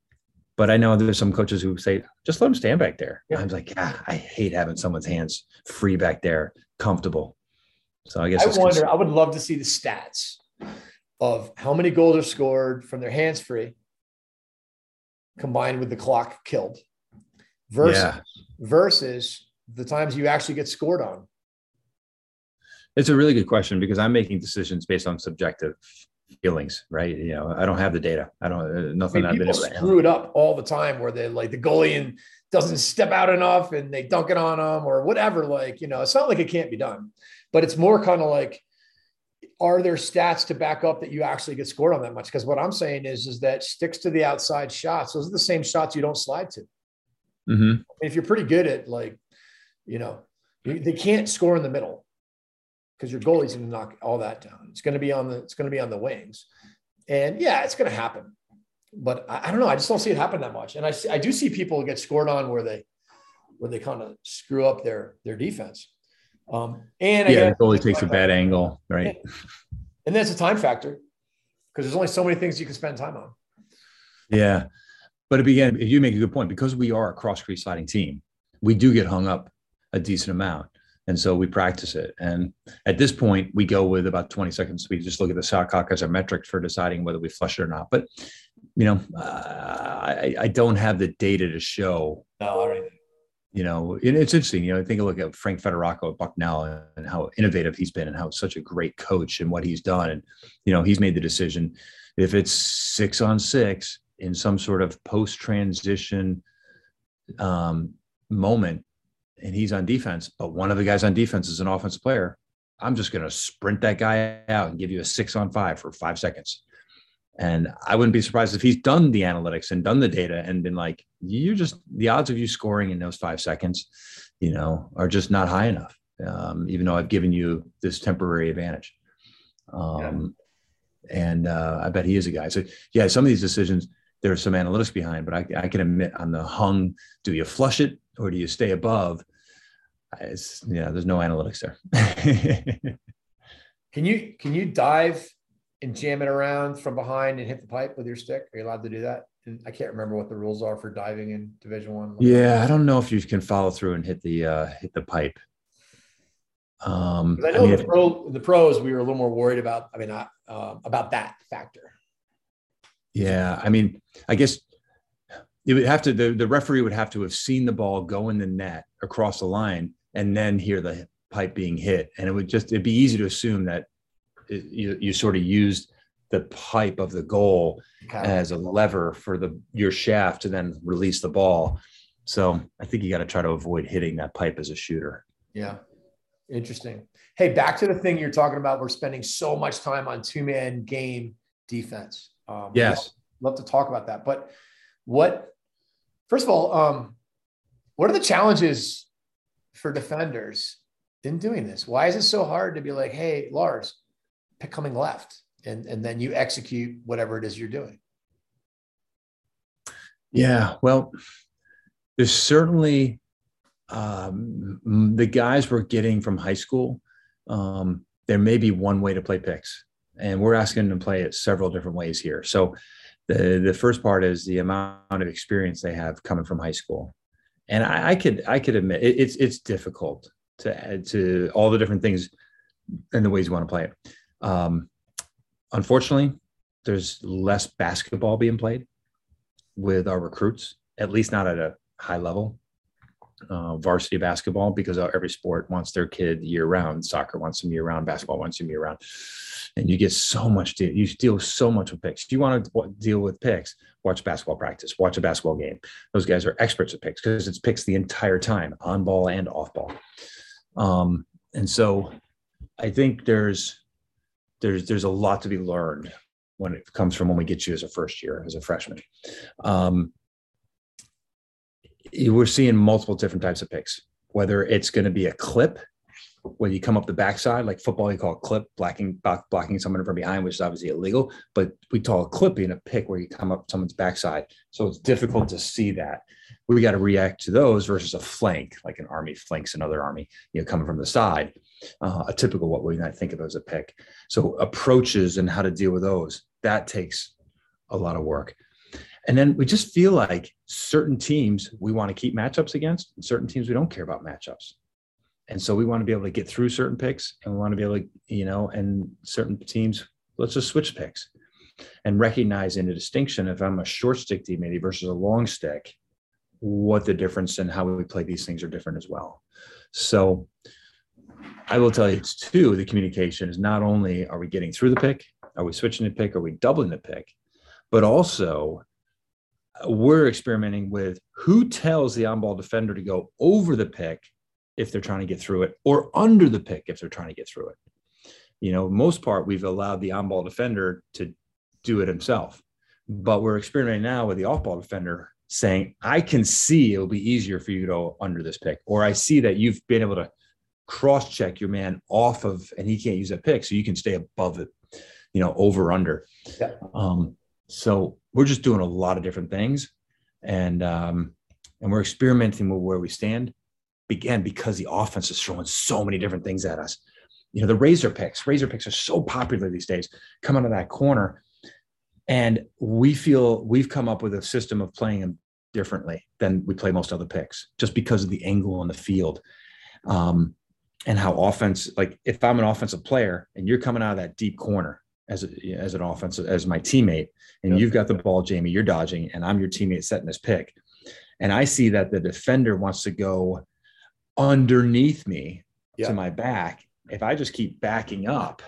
but I know there's some coaches who say just let him stand back there. Yeah. I'm like, ah, I hate having someone's hands free back there, comfortable. So I guess I wonder. cons- I would love to see the stats of how many goals are scored from their hands free, combined with the clock killed, versus Yeah. versus the times you actually get scored on. It's a really good question because I'm making decisions based on subjective feelings, right? You know, I don't have the data. I don't uh, I nothing mean, I've been people able to. screw it up all the time, where they like the goalie and doesn't step out enough, and they dunk it on them or whatever. Like you know, it's not like it can't be done, but it's more kind of like, are there stats to back up that you actually get scored on that much? Because what I'm saying is, is that sticks to the outside shots. Those are the same shots you don't slide to. Mhm. if you're pretty good at like, you know, they can't score in the middle because your goalie's going to knock all that down. It's going to be on the it's going to be on the wings, and yeah, it's going to happen. But I, I don't know. I just don't see it happen that much. And I see, I do see people get scored on where they where they kind of screw up their their defense. Um, and Yeah, the goalie takes a bad angle, right? and that's a time factor because there's only so many things you can spend time on. Yeah. But again, you make a good point because we are a cross crease sliding team. We do get hung up a decent amount. And so we practice it. And at this point, we go with about 20 seconds. We just look at the clock as a metric for deciding whether we flush it or not. But, you know, uh, I, I don't have the data to show, No, all right. you know, and it's interesting. You know, I think a look at Frank Fedorchak at Bucknell and how innovative he's been and how such a great coach and what he's done. And, you know, he's made the decision if it's six on six in some sort of post transition um, moment and he's on defense, but one of the guys on defense is an offensive player, I'm just going to sprint that guy out and give you a six on five for five seconds. And I wouldn't be surprised if he's done the analytics and done the data and been like, you're just the odds of you scoring in those five seconds, you know, are just not high enough. Um, even though I've given you this temporary advantage. Um, yeah. And uh, I bet he is a guy. So yeah, some of these decisions there's some analytics behind, but I, I can admit on the hung, do you flush it or do you stay above? It's, yeah, there's no analytics there. *laughs* can you can you dive and jam it around from behind and hit the pipe with your stick? Are you allowed to do that? I can't remember what the rules are for diving in Division One. Yeah, I don't know if you can follow through and hit the uh, hit the pipe. Um, I know I mean, the, pro, the pros we were a little more worried about. I mean, uh, about that factor. Yeah, I mean, I guess it would have to the, the referee would have to have seen the ball go in the net across the line and then hear the pipe being hit, and it would just it'd be easy to assume that it, you you sort of used the pipe of the goal okay. as a lever for the your shaft to then release the ball. So I think you got to try to avoid hitting that pipe as a shooter. Yeah. Interesting. Hey, back to the thing you're talking about. We're spending so much time on two man game defense. Um, yes. Love, love, to talk about that. But what, first of all, um, what are the challenges for defenders in doing this? Why is it so hard to be like, hey, Lars, pick coming left? And, and then you execute whatever it is you're doing. Yeah. Well, there's certainly um, the guys we're getting from high school. Um, there may be one way to play picks and we're asking them to play it several different ways here. So the the first part is the amount of experience they have coming from high school, and I, I could I could admit it, it's it's difficult to to all the different things and the ways you want to play it. Um, unfortunately, there's less basketball being played with our recruits, at least not at a high level. Uh, varsity basketball because every sport wants their kid year round. Soccer wants them year round. Basketball wants them year round and you get so much deal. You deal so much with picks. If you want to deal with picks, watch basketball practice, watch a basketball game. Those guys are experts at picks because it's picks the entire time, on ball and off ball. Um, and so, I think there's there's there's a lot to be learned when it comes from when we get you as a first year as a freshman. Um, we're seeing multiple different types of picks, whether it's going to be a clip when you come up the backside, like football, you call a clip, blocking blocking someone from behind, which is obviously illegal. But we call a clip being a pick where you come up someone's backside. So it's difficult to see that. We got to react to those versus a flank, like an army flanks another army, you know, coming from the side. Uh, a typical what we might think of as a pick. So approaches and how to deal with those that takes a lot of work. And then we just feel like certain teams we want to keep matchups against, and certain teams we don't care about matchups. And so we want to be able to get through certain picks and we want to be able to, you know, and certain teams, let's just switch picks and recognize in a distinction if I'm a short stick team maybe versus a long stick, what the difference and how we play these things are different as well. So I will tell you, it's two, the communication is not only are we getting through the pick, are we switching the pick, are we doubling the pick, but also we're experimenting with who tells the on ball defender to go over the pick if they're trying to get through it or under the pick if they're trying to get through it. You know, most part, we've allowed the on ball defender to do it himself. But we're experimenting now with the off ball defender saying, I can see it'll be easier for you to go under this pick, or I see that you've been able to cross check your man off of, and he can't use that pick. So you can stay above it, you know, over under. Yeah. Um, so we're just doing a lot of different things and, um, and we're experimenting with where we stand again because the offense is throwing so many different things at us. You know, the razor picks, razor picks are so popular these days. Come out of that corner, and we feel we've come up with a system of playing them differently than we play most other picks, just because of the angle on the field. Um, and how offense like if i'm an offensive player and you're coming out of that deep corner as a, as an offense as my teammate and yep. you've got the ball jamie you're dodging and i'm your teammate setting this pick and i see that the defender wants to go underneath me yeah. to my back, if I just keep backing up,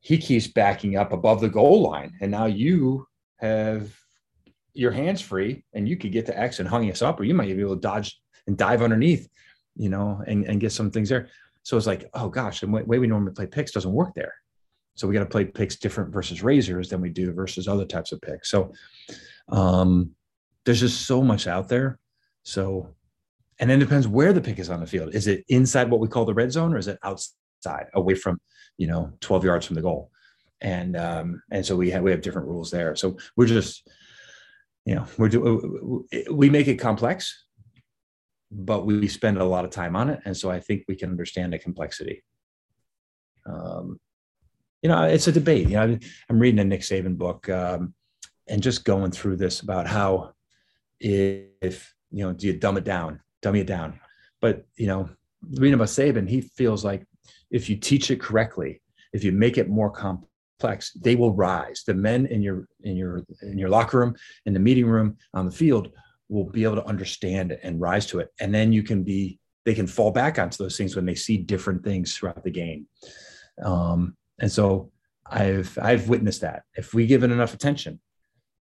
he keeps backing up above the goal line. And now you have your hands free and you could get to X and hung us up, or you might be able to dodge and dive underneath, you know, and, and get some things there. So it's like, oh gosh, the way we normally play picks doesn't work there. So we got to play picks different versus razors than we do versus other types of picks. So um, there's just so much out there. So and then it depends where the pick is on the field. Is it inside what we call the red zone or is it outside away from you know 12 yards from the goal, and um, and so we have we have different rules there. So we're just you know we're do we make it complex, but we spend a lot of time on it, and so I think we can understand the complexity. Um, you know, it's a debate. You know, I'm reading a Nick Saban book um, and just going through this about how if you know, do you dumb it down, dummy it down? But you know, reading about Saban, he feels like if you teach it correctly, if you make it more complex, they will rise. The men in your in your in your locker room, in the meeting room, on the field will be able to understand it and rise to it. And then you can be they can fall back onto those things when they see different things throughout the game. Um, and so I've I've witnessed that. If we give it enough attention,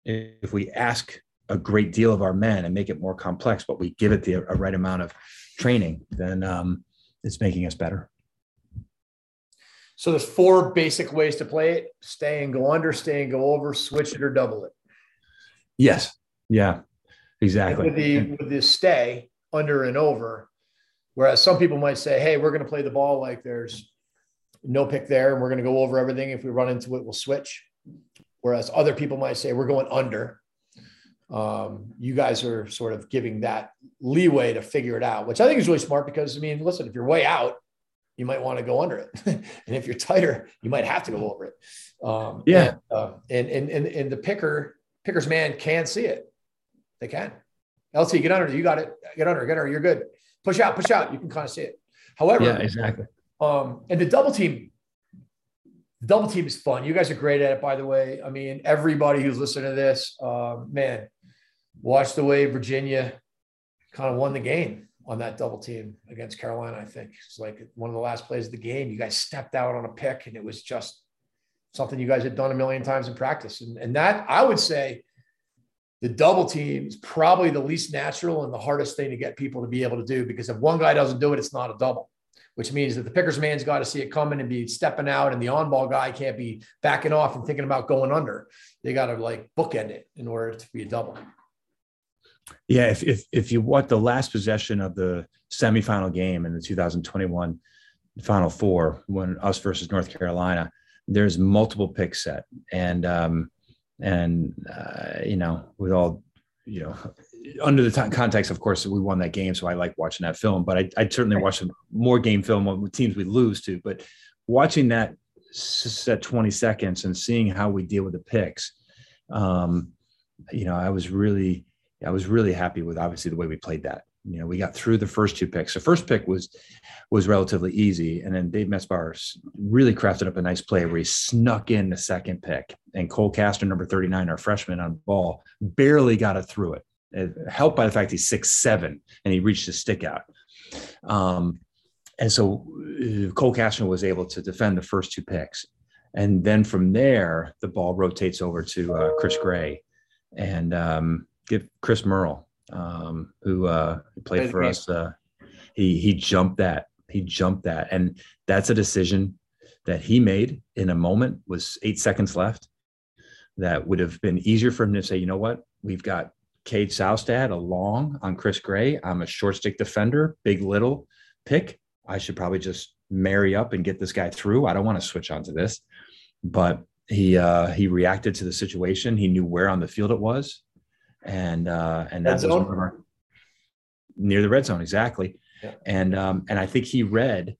if we ask a great deal of our men and make it more complex, but we give it the a right amount of training, then um, it's making us better. So there's four basic ways to play it: stay and go under, stay and go over, switch it or double it. Yes. Yeah. Exactly. And with the with the stay under and over, whereas some people might say, "Hey, we're going to play the ball like there's no pick there, and we're going to go over everything. If we run into it, we'll switch." Whereas other people might say, "We're going under." Um, you guys are sort of giving that leeway to figure it out, which I think is really smart because I mean, listen, if you're way out, you might want to go under it. *laughs* and if you're tighter, you might have to go over it. Um, yeah. And, uh, and, and, and, and, the picker, picker's man can see it. They can. LT, get under. You got it. Get under. Get under. You're good. Push out. Push out. You can kind of see it. However, yeah, exactly. Um, and the double team, the double team is fun. You guys are great at it, by the way. I mean, everybody who's listening to this, uh, man, watch the way Virginia kind of won the game on that double team against Carolina. I think it's like one of the last plays of the game. You guys stepped out on a pick, and it was just something you guys had done a million times in practice. And, and that I would say the double team is probably the least natural and the hardest thing to get people to be able to do because if one guy doesn't do it, it's not a double, which means that the picker's man's got to see it coming and be stepping out, and the on ball guy can't be backing off and thinking about going under. They got to like bookend it in order to be a double. Yeah, if if if you want the last possession of the semifinal game in the 2021 Final Four, when us versus North Carolina, there's multiple picks set, and um, and uh, you know, with all you know, under the t- context, of course, we won that game, so I like watching that film. But I, I'd certainly watch more game film with teams we lose to. But watching that set 20 seconds and seeing how we deal with the picks, um, you know, I was really I was really happy with obviously the way we played that. You know, we got through the first two picks. The first pick was was relatively easy, and then Dave Metzbower really crafted up a nice play where he snuck in the second pick, and Cole Kastner, number thirty nine, our freshman on ball, barely got it through it. Helped by the fact he's six seven and he reached his stick out. Um, and so uh, Cole Kastner was able to defend the first two picks, and then from there the ball rotates over to uh, Chris Gray, and um, get Chris Merle, um, who uh, played for us. Uh, he he jumped that. He jumped that, and that's a decision that he made in a moment. Was eight seconds left. That would have been easier for him to say, you know what, we've got Cade Saustad along on Chris Gray. I'm a short stick defender, big little pick. I should probably just marry up and get this guy through. I don't want to switch onto this, but he uh, he reacted to the situation. He knew where on the field it was and uh, and that was our, near the red zone exactly. Yeah. And um, and I think he read,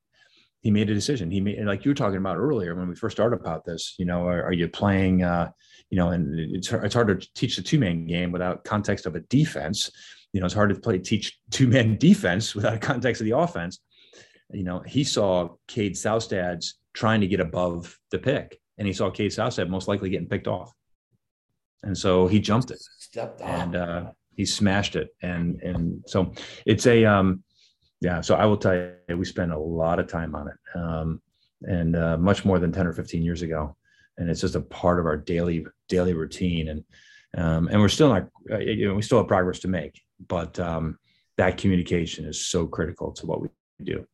he made a decision. He made like you were talking about earlier when we first started about this. You know, are, are you playing? Uh, you know, and it's it's hard to teach the two man game without context of a defense. You know, it's hard to play teach two man *laughs* defense without a context of the offense. You know, he saw Cade Saustad's trying to get above the pick, and he saw Cade Saustad most likely getting picked off and so he jumped it Stepped and uh, he smashed it and and so it's a um yeah so i will tell you we spend a lot of time on it um and uh, much more than 10 or 15 years ago and it's just a part of our daily daily routine and um, and we're still not uh, you know we still have progress to make but um, that communication is so critical to what we do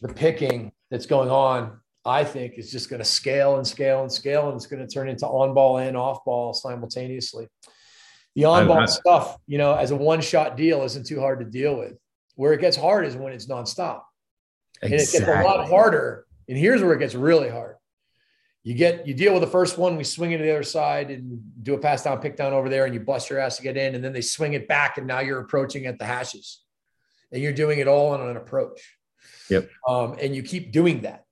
the picking that's going on I think is just going to scale and scale and scale, and it's going to turn into on ball and off ball simultaneously. The on ball stuff, you know, as a one shot deal isn't too hard to deal with. Where it gets hard is when it's nonstop. Exactly. And it gets a lot harder And here's where it gets really hard. You get you deal with the first one, we swing it to the other side and do a pass down, pick down over there, and you bust your ass to get in, and then they swing it back, and now you're approaching at the hashes, and you're doing it all on an approach. Yep. Um, and you keep doing that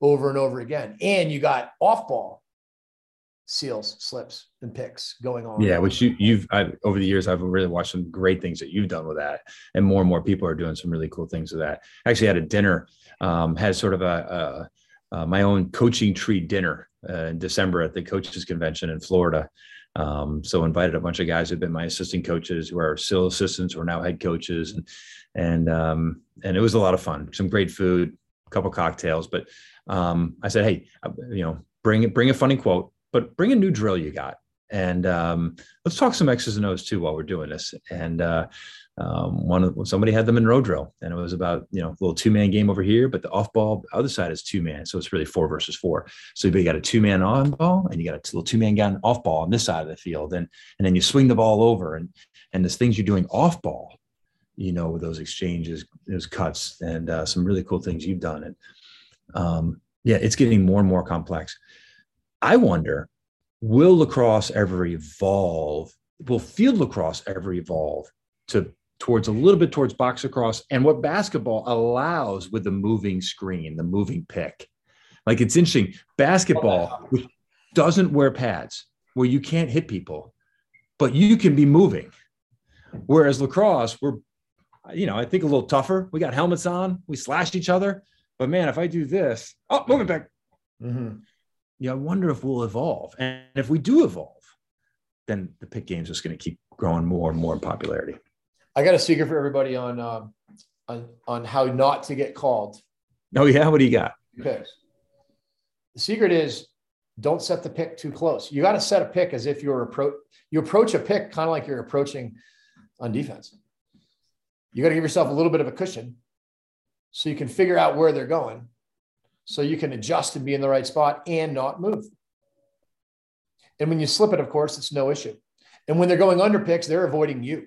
over and over again, and you got off ball seals, slips, and picks going on. Yeah, which you you've I've, over the years I've really watched some great things that you've done with that, and more and more people are doing some really cool things with that. I actually had a dinner, um, had sort of a, a, a my own coaching tree dinner uh, in December at the coaches convention in Florida. Um, so invited a bunch of guys who've been my assistant coaches, who are still assistants, who are now head coaches, and and um, and it was a lot of fun. Some great food, a couple cocktails, but um, I said, hey, uh, you know, bring bring a funny quote but bring a new drill you got. And um, let's talk some X's and O's too while we're doing this. And uh, um, one somebody had the Munro drill, and it was about you know a little two man game over here, but the off ball other side is two man, so it's really four versus four. So you got a two man on ball, and you got a little two man gun off ball on this side of the field, and and then you swing the ball over, and and there's things you're doing off ball, you know, with those exchanges, those cuts, and uh, some really cool things you've done, and um, yeah, it's getting more and more complex. I wonder, will lacrosse ever evolve? Will field lacrosse ever evolve to towards a little bit towards box lacrosse and what basketball allows with the moving screen, the moving pick? Like it's interesting. Basketball, doesn't wear pads, where you can't hit people, but you can be moving. Whereas lacrosse, we're, you know, I think a little tougher. We got helmets on, we slash each other. But man, if I do this, oh, moving back. Mm-hmm you know, I wonder if we'll evolve. And if we do evolve, then the pick game is just going to keep growing more and more in popularity. I got a secret for everybody on uh, on on how not to get called. Oh yeah, what do you got? Picks. The secret is don't set the pick too close. You got to set a pick as if you're approach. You approach a pick kind of like you're approaching on defense. You got to give yourself a little bit of a cushion so you can figure out where they're going so you can adjust and be in the right spot and not move. And when you slip it, of course, it's no issue. And when they're going under picks, they're avoiding you.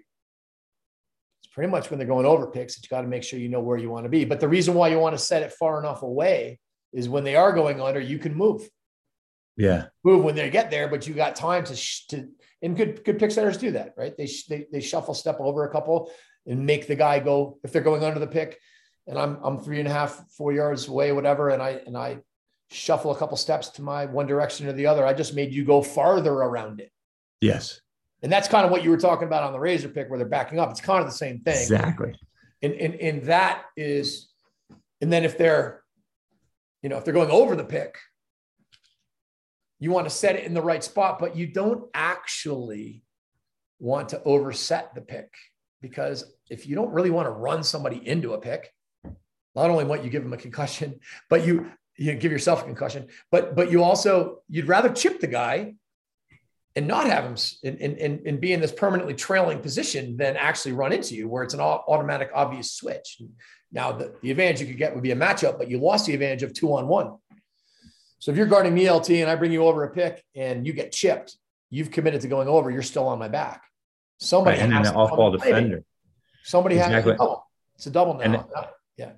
It's pretty much when they're going over picks that you got to make sure you know where you want to be. But the reason why you want to set it far enough away is when they are going under, you can move. Yeah, move when they get there, but you got time to to. And good good pick setters do that, right? They they they shuffle step over a couple and make the guy go if they're going under the pick and I'm I'm three and a half, four yards away, whatever, and I and I shuffle a couple steps to my one direction or the other. I just made you go farther around it. Yes. And that's kind of what you were talking about on the razor pick where they're backing up. It's kind of the same thing. Exactly. And and, and that is, and then if they're, you know, if they're going over the pick, you want to set it in the right spot, but you don't actually want to overset the pick because if you don't really want to run somebody into a pick, not only might you give him a concussion, *laughs* but you you give yourself a concussion, but but you also you'd rather chip the guy and not have him and, and, and be in this permanently trailing position than actually run into you where it's an automatic obvious switch. Now the, the advantage you could get would be a matchup, but you lost the advantage of two on one. So if you're guarding me LT and I bring you over a pick and you get chipped, you've committed to going over, you're still on my back. Somebody right, and an off ball defender. Somebody exactly. has oh, it's a double now. yeah.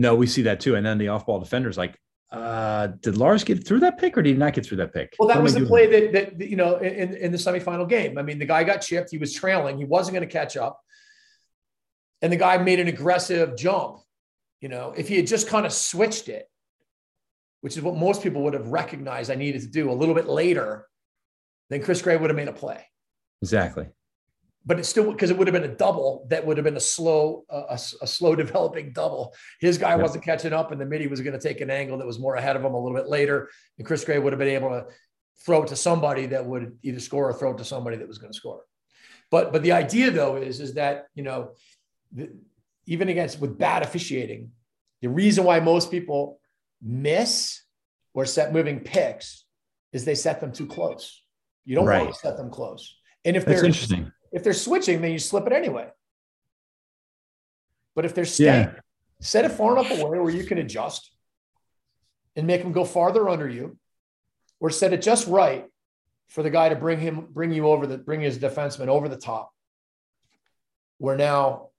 No, we see that too. And then the off ball defender's like, uh, did Lars get through that pick or did he not get through that pick? Well, that what was the play that, that, that, you know, in, in the semifinal game. I mean, the guy got chipped. He was trailing. He wasn't going to catch up. And the guy made an aggressive jump. You know, if he had just kind of switched it, which is what most people would have recognized I needed to do a little bit later, then Chris Gray would have made a play. Exactly but it's still because it would have been a double that would have been a slow a, a slow *laughs* developing double. His guy yep. wasn't catching up and the midi was going to take an angle that was more ahead of him a little bit later and chris gray would have been able to throw it to somebody that would either score or throw it to somebody that was going to score. But but the idea though is is that you know the, even against with bad officiating the reason why most people miss or set moving picks is they set them too close. You don't right. want to set them close. And if That's they're interesting if they're switching, then you slip it anyway. But if they're staying, yeah. set it far enough away where you can adjust and make them go farther under you, or set it just right for the guy to bring him, bring you over the, bring his defenseman over the top, where now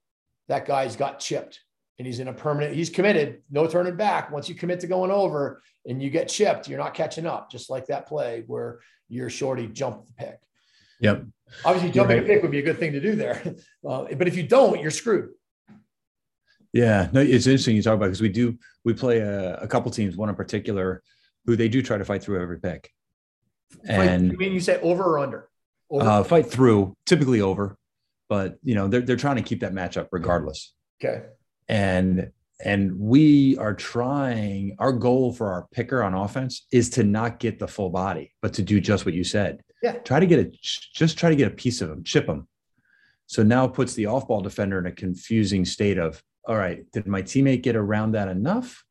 that guy's got chipped and he's in a permanent, he's committed, no turning back. Once you commit to going over and you get chipped, you're not catching up, just like that play where your shorty jumped the pick. Yep. Obviously, jumping right. a pick would be a good thing to do there. *laughs* Uh, but if you don't, you're screwed. Yeah, no, it's interesting you talk about because we do we play a, a, couple teams, one in particular, who they do try to fight through every pick. And I mean, you say over or under? Over. Uh, fight through, typically over, but you know they're they're trying to keep that matchup regardless. Okay. And and we are trying. Our goal for our picker on offense is to not get the full body, but to do just what you said. Yeah. Try to get a just try to get a piece of them, chip them. So now it puts the off-ball defender in a confusing state of, all right, did my teammate get around that enough?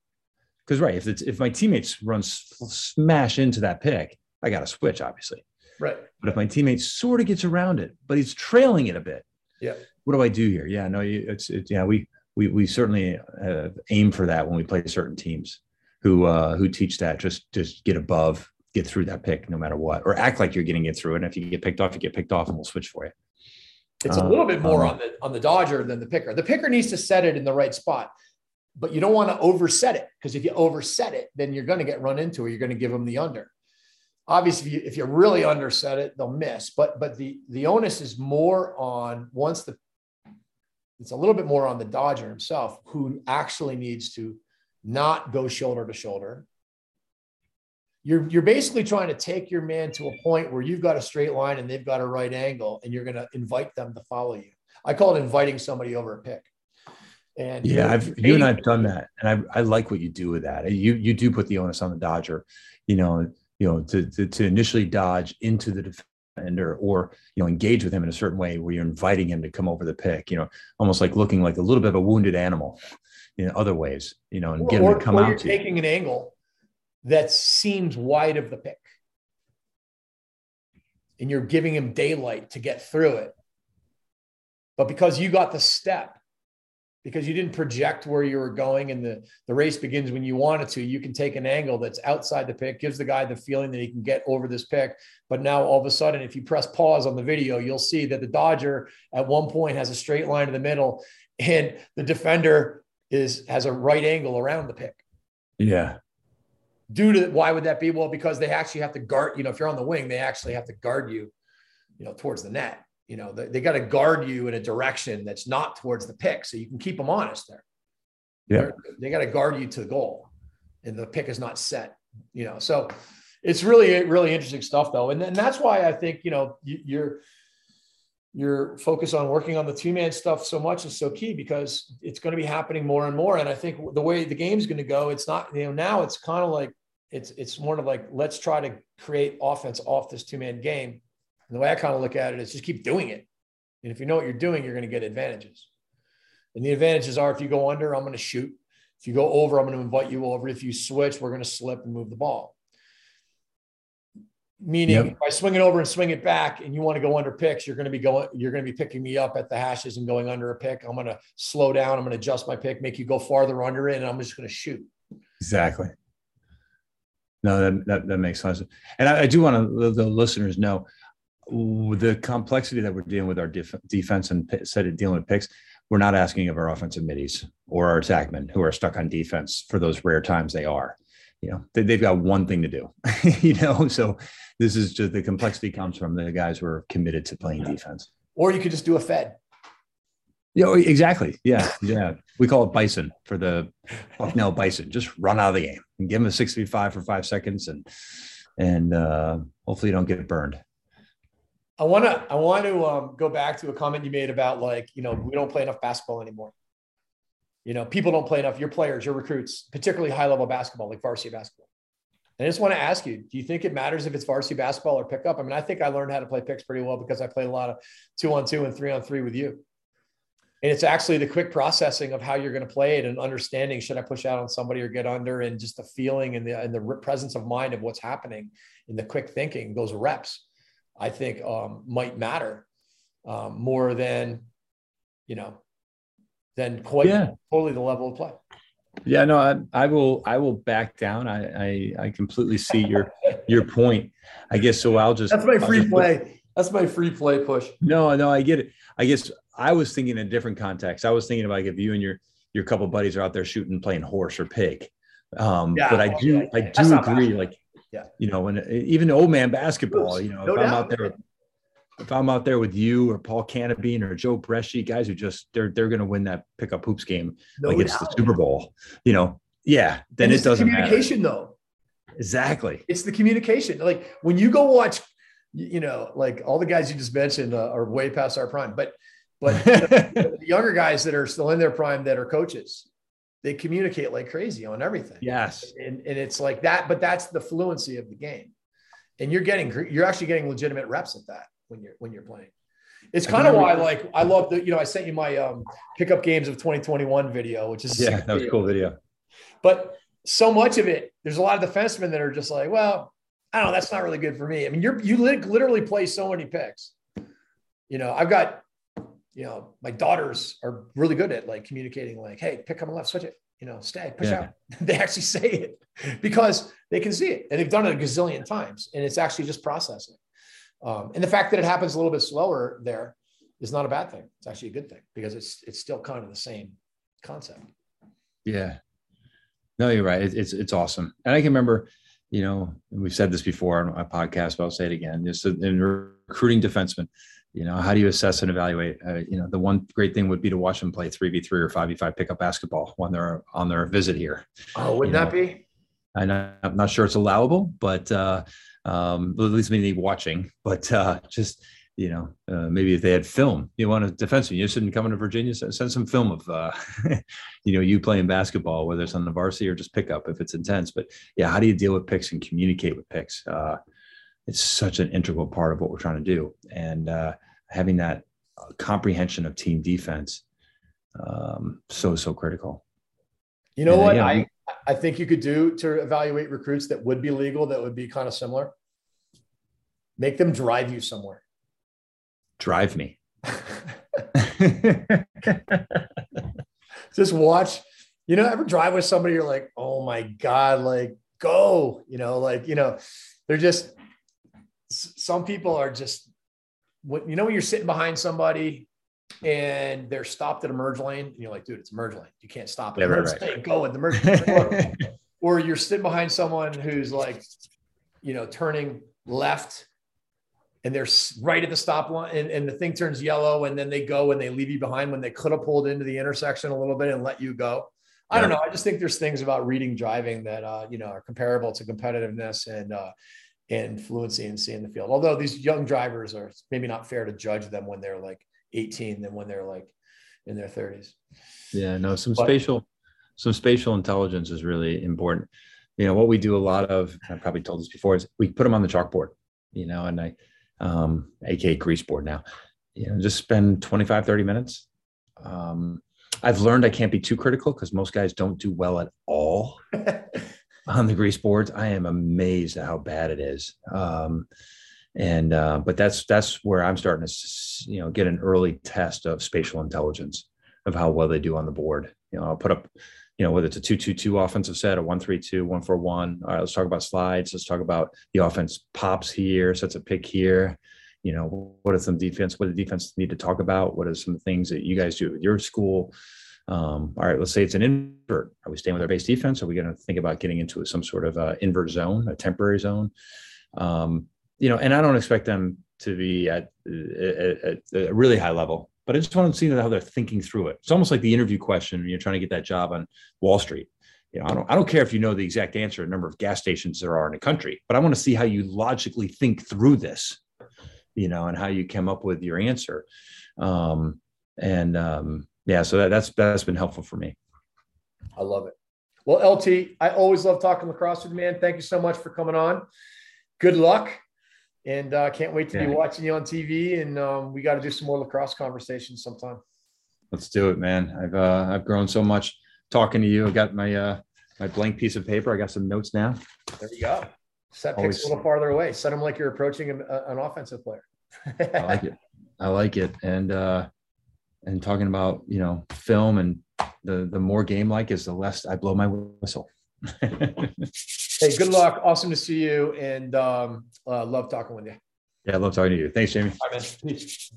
Because right, if it's if my teammates run smash into that pick, I got to switch, obviously. Right. But if my teammate sort of gets around it, but he's trailing it a bit, yeah. What do I do here? Yeah, no, it's it, yeah. We we we certainly uh, aim for that when we play certain teams who uh, who teach that. Just just get above, get through that pick no matter what, or act like you're getting it through. And if you get picked off, you get picked off, and we'll switch for you. It's a little bit more um, on the on the Dodger than the picker. The picker needs to set it in the right spot, but you don't want to overset it because if you overset it, then you're going to get run into it. You're going to give them the under. Obviously, if you, if you really underset it, they'll miss. But but the the onus is more on once the it's a little bit more on the Dodger himself, who actually needs to not go shoulder to shoulder. You're, you're basically trying to take your man to a point where you've got a straight line and they've got a right angle, and you're going to invite them to follow you. I call it inviting somebody over a pick. And yeah, I've, you and I've done that, and I, I like what you do with that. You you do put the onus on the Dodger, you know, you know, to to, to initially dodge into the defender or you know engage with him in a certain way where you're inviting him to come over the pick you know almost like looking like a little bit of a wounded animal in other ways you know and or, get him to come or out you're taking an angle that seems wide of the pick. And you're giving him daylight to get through it. But because you got the step because you didn't project where you were going and the, the race begins when you wanted to you can take an angle that's outside the pick gives the guy the feeling that he can get over this pick. But now all of a sudden if you press pause on the video you'll see that the dodger at one point has a straight line in the middle and the defender is has a right angle around the pick. Yeah due to why would that be well because they actually have to guard you know if you're on the wing they actually have to guard you you know towards the net you know, they, they got to guard you in a direction that's not towards the pick, so you can keep them honest there. Yeah, They're, they got to guard you to the goal, and the pick is not set. You know, so it's really really interesting stuff though, and, and that's why I think you know you, you're your focus on working on the two man stuff so much is so key because it's going to be happening more and more. And I think the way the game's going to go, it's not, you know, now it's kind of like, it's, it's more of like, let's try to create offense off this two man game. And the way I kind of look at it is just keep doing it. And if you know what you're doing, you're going to get advantages. And the advantages are if you go under, I'm going to shoot. If you go over, I'm going to invite you over. If you switch, we're going to slip and move the ball. Meaning, yep. if I swing it over and swing it back, and you want to go under picks, you're going to be going. You're going to be picking me up at the hashes and going under a pick. I'm going to slow down. I'm going to adjust my pick, make you go farther under it, and I'm just going to shoot. Exactly. No, that, that, that makes sense. And I, I do want to let the listeners know the complexity that we're dealing with our def- defense and said of dealing with picks, we're not asking of our offensive middies or our attackmen who are stuck on defense for those rare times they are. You know, they, have got one thing to do. *laughs* you know, so this is just the complexity comes from the guys who are committed to playing defense. Or you could just do a Fed. Yeah, oh, exactly. Yeah, yeah. We call it bison for the Bucknell bison. Just run out of the game and give them a 65 for five seconds and and uh, hopefully you don't get burned. I want to I want to um, go back to a comment you made about like you know we don't play enough basketball anymore. You know, people don't play enough. Your players, your recruits, particularly high level basketball, like varsity basketball. And I just want to ask you: Do you think it matters if it's varsity basketball or pickup? I mean, I think I learned how to play picks pretty well because I played a lot of two on two and three on three with you. And it's actually the quick processing of how you're going to play it and understanding should I push out on somebody or get under, and just the feeling and the and the presence of mind of what's happening in the quick thinking, those reps I think um, might matter um, more than, you know, than quite yeah. totally the level of play. Yeah, no, I, I will. I will back down. I, I, I completely see your your point. I guess so. I'll just. That's my free play. That's my free play push. No, no, I get it. I guess I was thinking in a different context. I was thinking about like if you and your your couple buddies are out there shooting, playing horse or pig. Um, Yeah, but I do, okay. I do agree. bad. Like, Yeah. you know, when even old man basketball, you know, No if I'm out there, if I'm out there with you or Paul Cantabene or Joe Breschi, guys who just they're they're going to win that pickup hoops game No like it's the. Super Bowl. You know, yeah, then And it it's the doesn't matter. communication though. Exactly. It's the communication. Like when you go watch, you know, like all the guys you just mentioned uh, are way past our prime, but but *laughs* the younger guys that are still in their prime that are coaches, they communicate like crazy on everything. yes. and, and it's like that but that's the fluency of the game and you're getting you're actually getting legitimate reps at that when you're when you're playing it's kind of why like i love the you know i sent you my um pickup games of 2021 video which is Yeah, that was a cool video. but so much of it there's a lot of defensemen that are just like well i don't know that's not really good for me i mean you're you literally play so many picks you know i've got you know my daughters are really good at like communicating like hey pick on the left switch it you know stay push Yeah. out *laughs* they actually say it because they can see it and they've done it a gazillion times and it's actually just processing um, and the fact that it happens a little bit slower there is not a bad thing it's actually a good thing because it's it's still kind of the same concept Yeah. No, you're right. It, it's it's awesome. And I can remember, you know, we've said this before on my podcast, but I'll say it again. Just in recruiting defensemen, you know, how do you assess and evaluate? Uh, you know, the one great thing would be to watch them play three v three or five v five pickup basketball when they're on their visit here. oh wouldn't You that be I know, I'm not sure it's allowable, but uh, um, at least we need watching. But uh, just you know, uh, maybe if they had film, you want a defenseman, you shouldn't come to Virginia, send, send some film of uh, *laughs* you know you playing basketball, whether it's on the varsity or just pickup if it's intense. But yeah, how do you deal with picks and communicate with picks? Uh, it's such an integral part of what we're trying to do, and uh, having that uh, comprehension of team defense um, so so critical. You know Yeah, what yeah. I I think you could do to evaluate recruits that would be legal that would be kind of similar. Make them drive you somewhere. Drive me. *laughs* *laughs* Just watch. You know, ever drive with somebody you're like, "Oh my god, like go." You know, like, you know, they're just some people are just what you know when you're sitting behind somebody and they're stopped at a merge lane and you're like, "Dude, it's a merge lane. You can't stop it. Yeah, right, Merge right. lane, Go in the merge lane." *laughs* or you're sitting behind someone who's like, you know, turning left and they're right at the stop line and, and the thing turns yellow and then they go and they leave you behind when they could have pulled into the intersection a little bit and let you go. I don't know. I just think there's things about reading driving that, uh, you know, are comparable to competitiveness and, uh, and fluency and seeing the field. Although these young drivers are maybe not fair to judge them when they're like 18 than when they're like in their 30s. Yeah, no, some But- spatial, some spatial intelligence is really important. You know, what we do a lot of, I've probably told this before, is we put them on the chalkboard, you know, and I, um, aka grease board now, you know, just spend 25, 30 minutes. Um, I've learned I can't be too critical because most guys don't do well at all *laughs* on the grease boards. I am amazed at how bad it is. Um, and uh, but that's that's where I'm starting to you know get an early test of spatial intelligence of how well they do on the board. You know, I'll put up, you know, whether it's a two-two-two offensive set, a one-three-two, one-four-one. All right, let's talk about slides. Let's talk about the offense pops here, sets a pick here. You know, what are some defense? What do defense need to talk about? What are some things that you guys do with your school? Um, all right, let's say it's an invert. Are we staying with our base defense? Are we going to think about getting into some sort of uh, invert zone, a temporary zone? Um, you know, and I don't expect them to be at, at, at a really high level, but I just want to see how they're thinking through it. It's almost like the interview question when you're trying to get that job on Wall Street. You know, I don't, I don't care if you know the exact answer, number of gas stations there are in the country, but I want to see how you logically think through this, you know, and how you come up with your answer. Um, and um, yeah, so that, that's that's been helpful for me. I love it. Well, LT, I always love talking lacrosse with you, man. Thank you so much for coming on. Good luck. And uh, can't wait to be watching you on TV. And um, we got to do some more lacrosse conversations sometime. Let's do it, man. I've uh, I've grown so much talking to you. I got my uh, my blank piece of paper. I got some notes now. There you go. Set picks Always- a little farther away. Set them like you're approaching an, an offensive player. I like it. I like it. And uh and talking about, you know, film and the the more game like is the less I blow my whistle. *laughs* hey, good luck. Awesome to see you. And um, uh, love talking with you. yeah, I love talking to you. Thanks, Jamie. Bye, man. Peace.